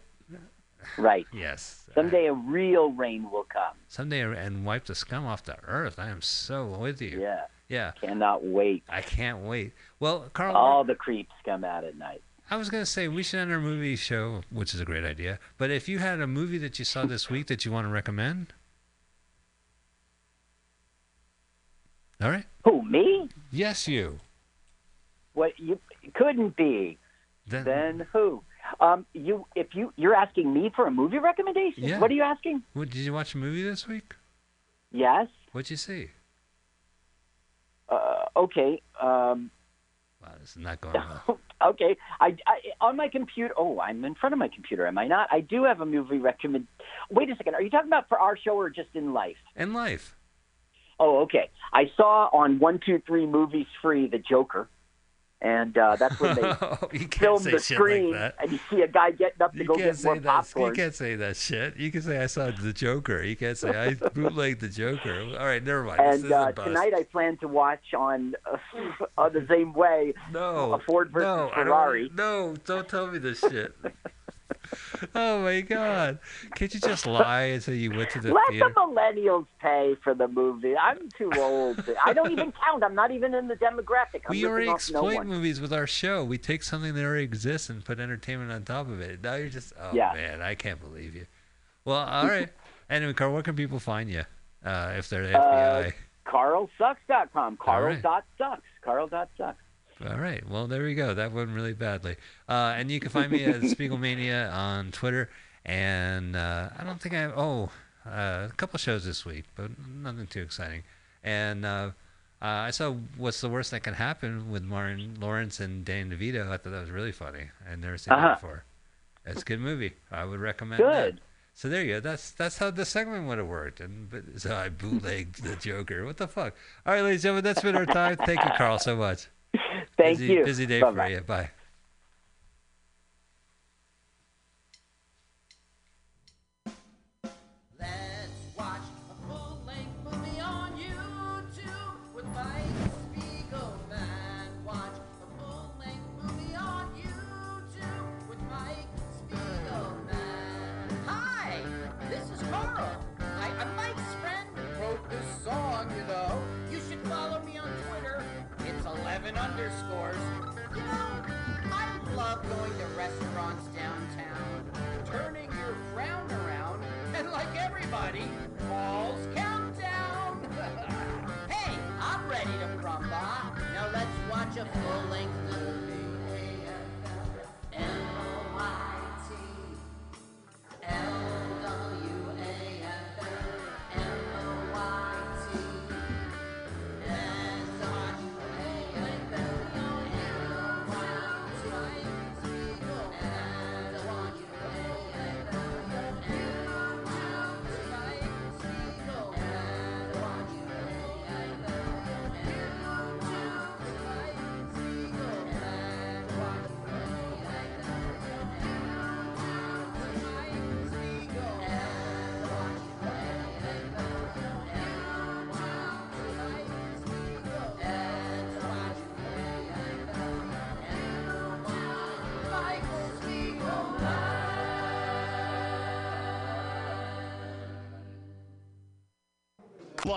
Right. Yes. Someday a real rain will come. Someday and wipe the scum off the earth. I am so with you. Yeah. Yeah. Cannot wait. I can't wait. Well, Carl, All the creeps come out at night. I was going to say we should end our movie show, which is a great idea. But if you had a movie that you saw this week that you want to recommend, all right. Who, me? Yes, you. What you couldn't be. Then, Then who? Um, you if you you're asking me for a movie recommendation. Yeah. What are you asking? What, did you watch a movie this week? Yes. What'd you see? Uh, okay. Um, Wow, this is not going well. okay. I, I on my computer. Oh, I'm in front of my computer. Am I not? I do have a movie recommend. Wait a second. Are you talking about for our show or just in life? In life. Oh, okay. I saw on one two three movies free the Joker, and uh, that's when they can't filmed the shit like screen, and you see a guy getting up to You go get more that. You can't say that shit. You can say I saw the Joker. You can't say I bootlegged the Joker. All right, never mind. And uh, tonight I plan to watch on uh, uh, the same way no, a Ford versus no, I don't- Ferrari. no, don't tell me this shit. Oh my god! Can't you just lie and say you went to the Let theater? the millennials pay for the movie. I'm too old. to- I don't even count. I'm not even in the demographic. I'm We already off no exploit movies with our show. We take something that already exists and put entertainment on top of it. Now you're just, oh Yeah. man, I can't believe you. Well, all right. anyway, Carl, where can people find you uh, if they're the Uh, FBI? CarlSucks.com. All right. Carl.sucks. All right. Well, there we go. That went really badly. Uh, and you can find me at Spiegelmania on Twitter. And uh, I don't think I have, oh, uh, a couple shows this week, but nothing too exciting. And uh, uh, I saw What's the Worst That Can Happen with Martin Lawrence and Dan DeVito. I thought that was really funny. I'd never seen Uh-huh. that before. It's a good movie. I would recommend that. Good. So there you go. That's that's how the segment would have worked. And but, so I bootlegged the Joker. What the fuck? All right, ladies and gentlemen, that's been our time. Thank you, Carl, so much. Thank busy, you. Busy day Bye-bye. for you. Bye.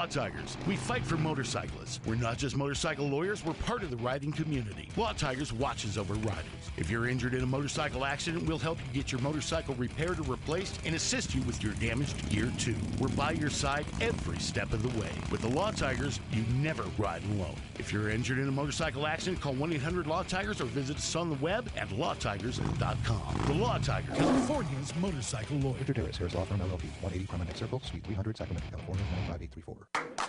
Law Tigers. We fight for motorcyclists. We're not just motorcycle lawyers, we're part of the riding community. Law Tigers watches over riders. If you're injured in a motorcycle accident, we'll help you get your motorcycle repaired or replaced and assist you with your damaged gear too. We're by your side every step of the way. With the Law Tigers, you never ride alone. If you're injured in a motorcycle accident, call 1-800-LAW Tigers or visit us on the web at lawtigers.com. The Law Tigers, California's motorcycle lawyer. Victor Terrace, Harris Law Firm LLP, 180 Promenade Circle, Suite 300, Sacramento, California, 95834.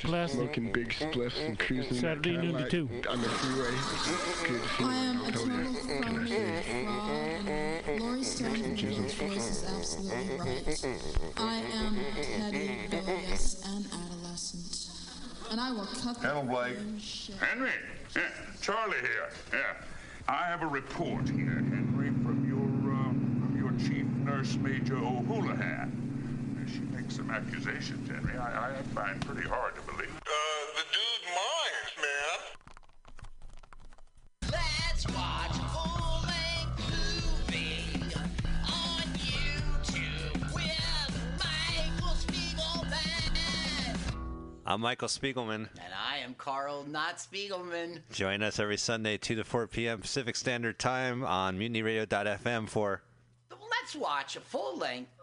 Flat black. Smoking big spliffs and cruising Saturday noon to two. on the freeway. Good I am a feeling. total fraud and Laurie Stone's voice is absolutely right. I am Teddy, rebellious and adolescent. And I will cut the Hello, Blake. Henry, yeah, Charlie here. Yeah, I have a report here, Henry, from your uh, from your chief nurse, Major O'Houlihan. She makes some accusations, Henry. I, I find pretty hard to believe. Uh, the dude minds, man. Let's watch a full-length movie on YouTube with Michael Spiegelman. I'm Michael Spiegelman. And I am Carl, not Spiegelman. Join us every Sunday, 2 to 4 p.m. Pacific Standard Time on mutinyradio.fm for Let's watch a full-length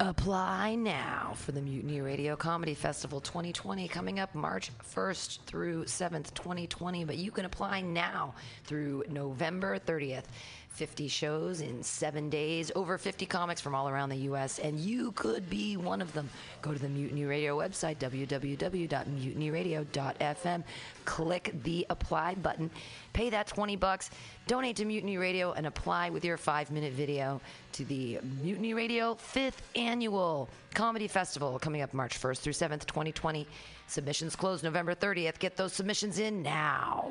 Apply now for the Mutiny Radio Comedy Festival 2020 coming up March 1st through 7th, 2020. But you can apply now through November 30th. 50 shows in seven days, over 50 comics from all around the U.S., and you could be one of them. Go to the Mutiny Radio website, www.mutinyradio.fm. Click the apply button, pay that 20 bucks, donate to Mutiny Radio, and apply with your five minute video to the Mutiny Radio 5th Annual Comedy Festival coming up March 1st through 7th, 2020. Submissions close November 30th. Get those submissions in now.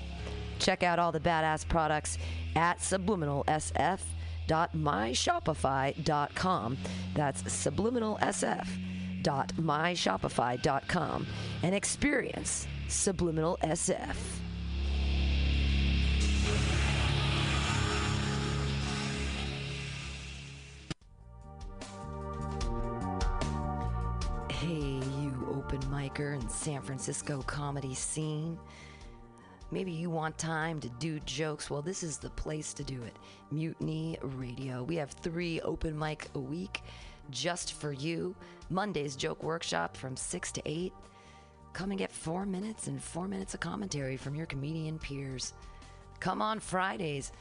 Check out all the badass products at subliminalsf.myshopify.com. That's subliminalsf.myshopify.com and experience Subliminal SF. Hey, you open micer in San Francisco comedy scene. Maybe you want time to do jokes. Well, this is the place to do it. Mutiny Radio. We have three open mic a week just for you. Monday's joke workshop from 6 to 8. Come and get four minutes and four minutes of commentary from your comedian peers. Come on Fridays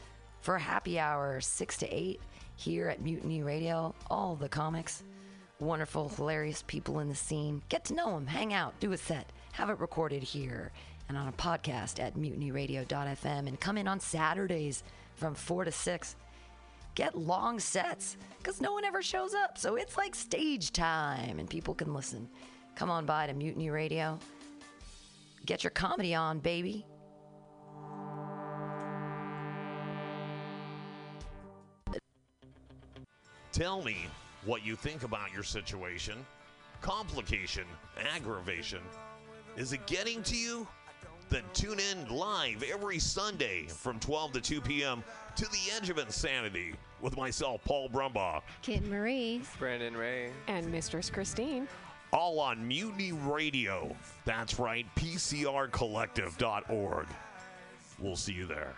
for happy hour 6 to 8 here at Mutiny Radio. All the comics, wonderful, hilarious people in the scene. Get to know them, hang out, do a set, have it recorded here and on a podcast at mutinyradio.fm and come in on Saturdays from 4 to 6. Get long sets because no one ever shows up. So it's like stage time and people can listen. Come on by to Mutiny Radio. Get your comedy on, baby. Tell me what you think about your situation. Complication, aggravation. Is it getting to you? then tune in live every Sunday from 12 to 2 p.m. to the edge of insanity with myself, Paul Brumbaugh, Kit Marie, Brandon Ray, and Mistress Christine. All on Mutiny Radio. That's right, PCRcollective.org. We'll see you there.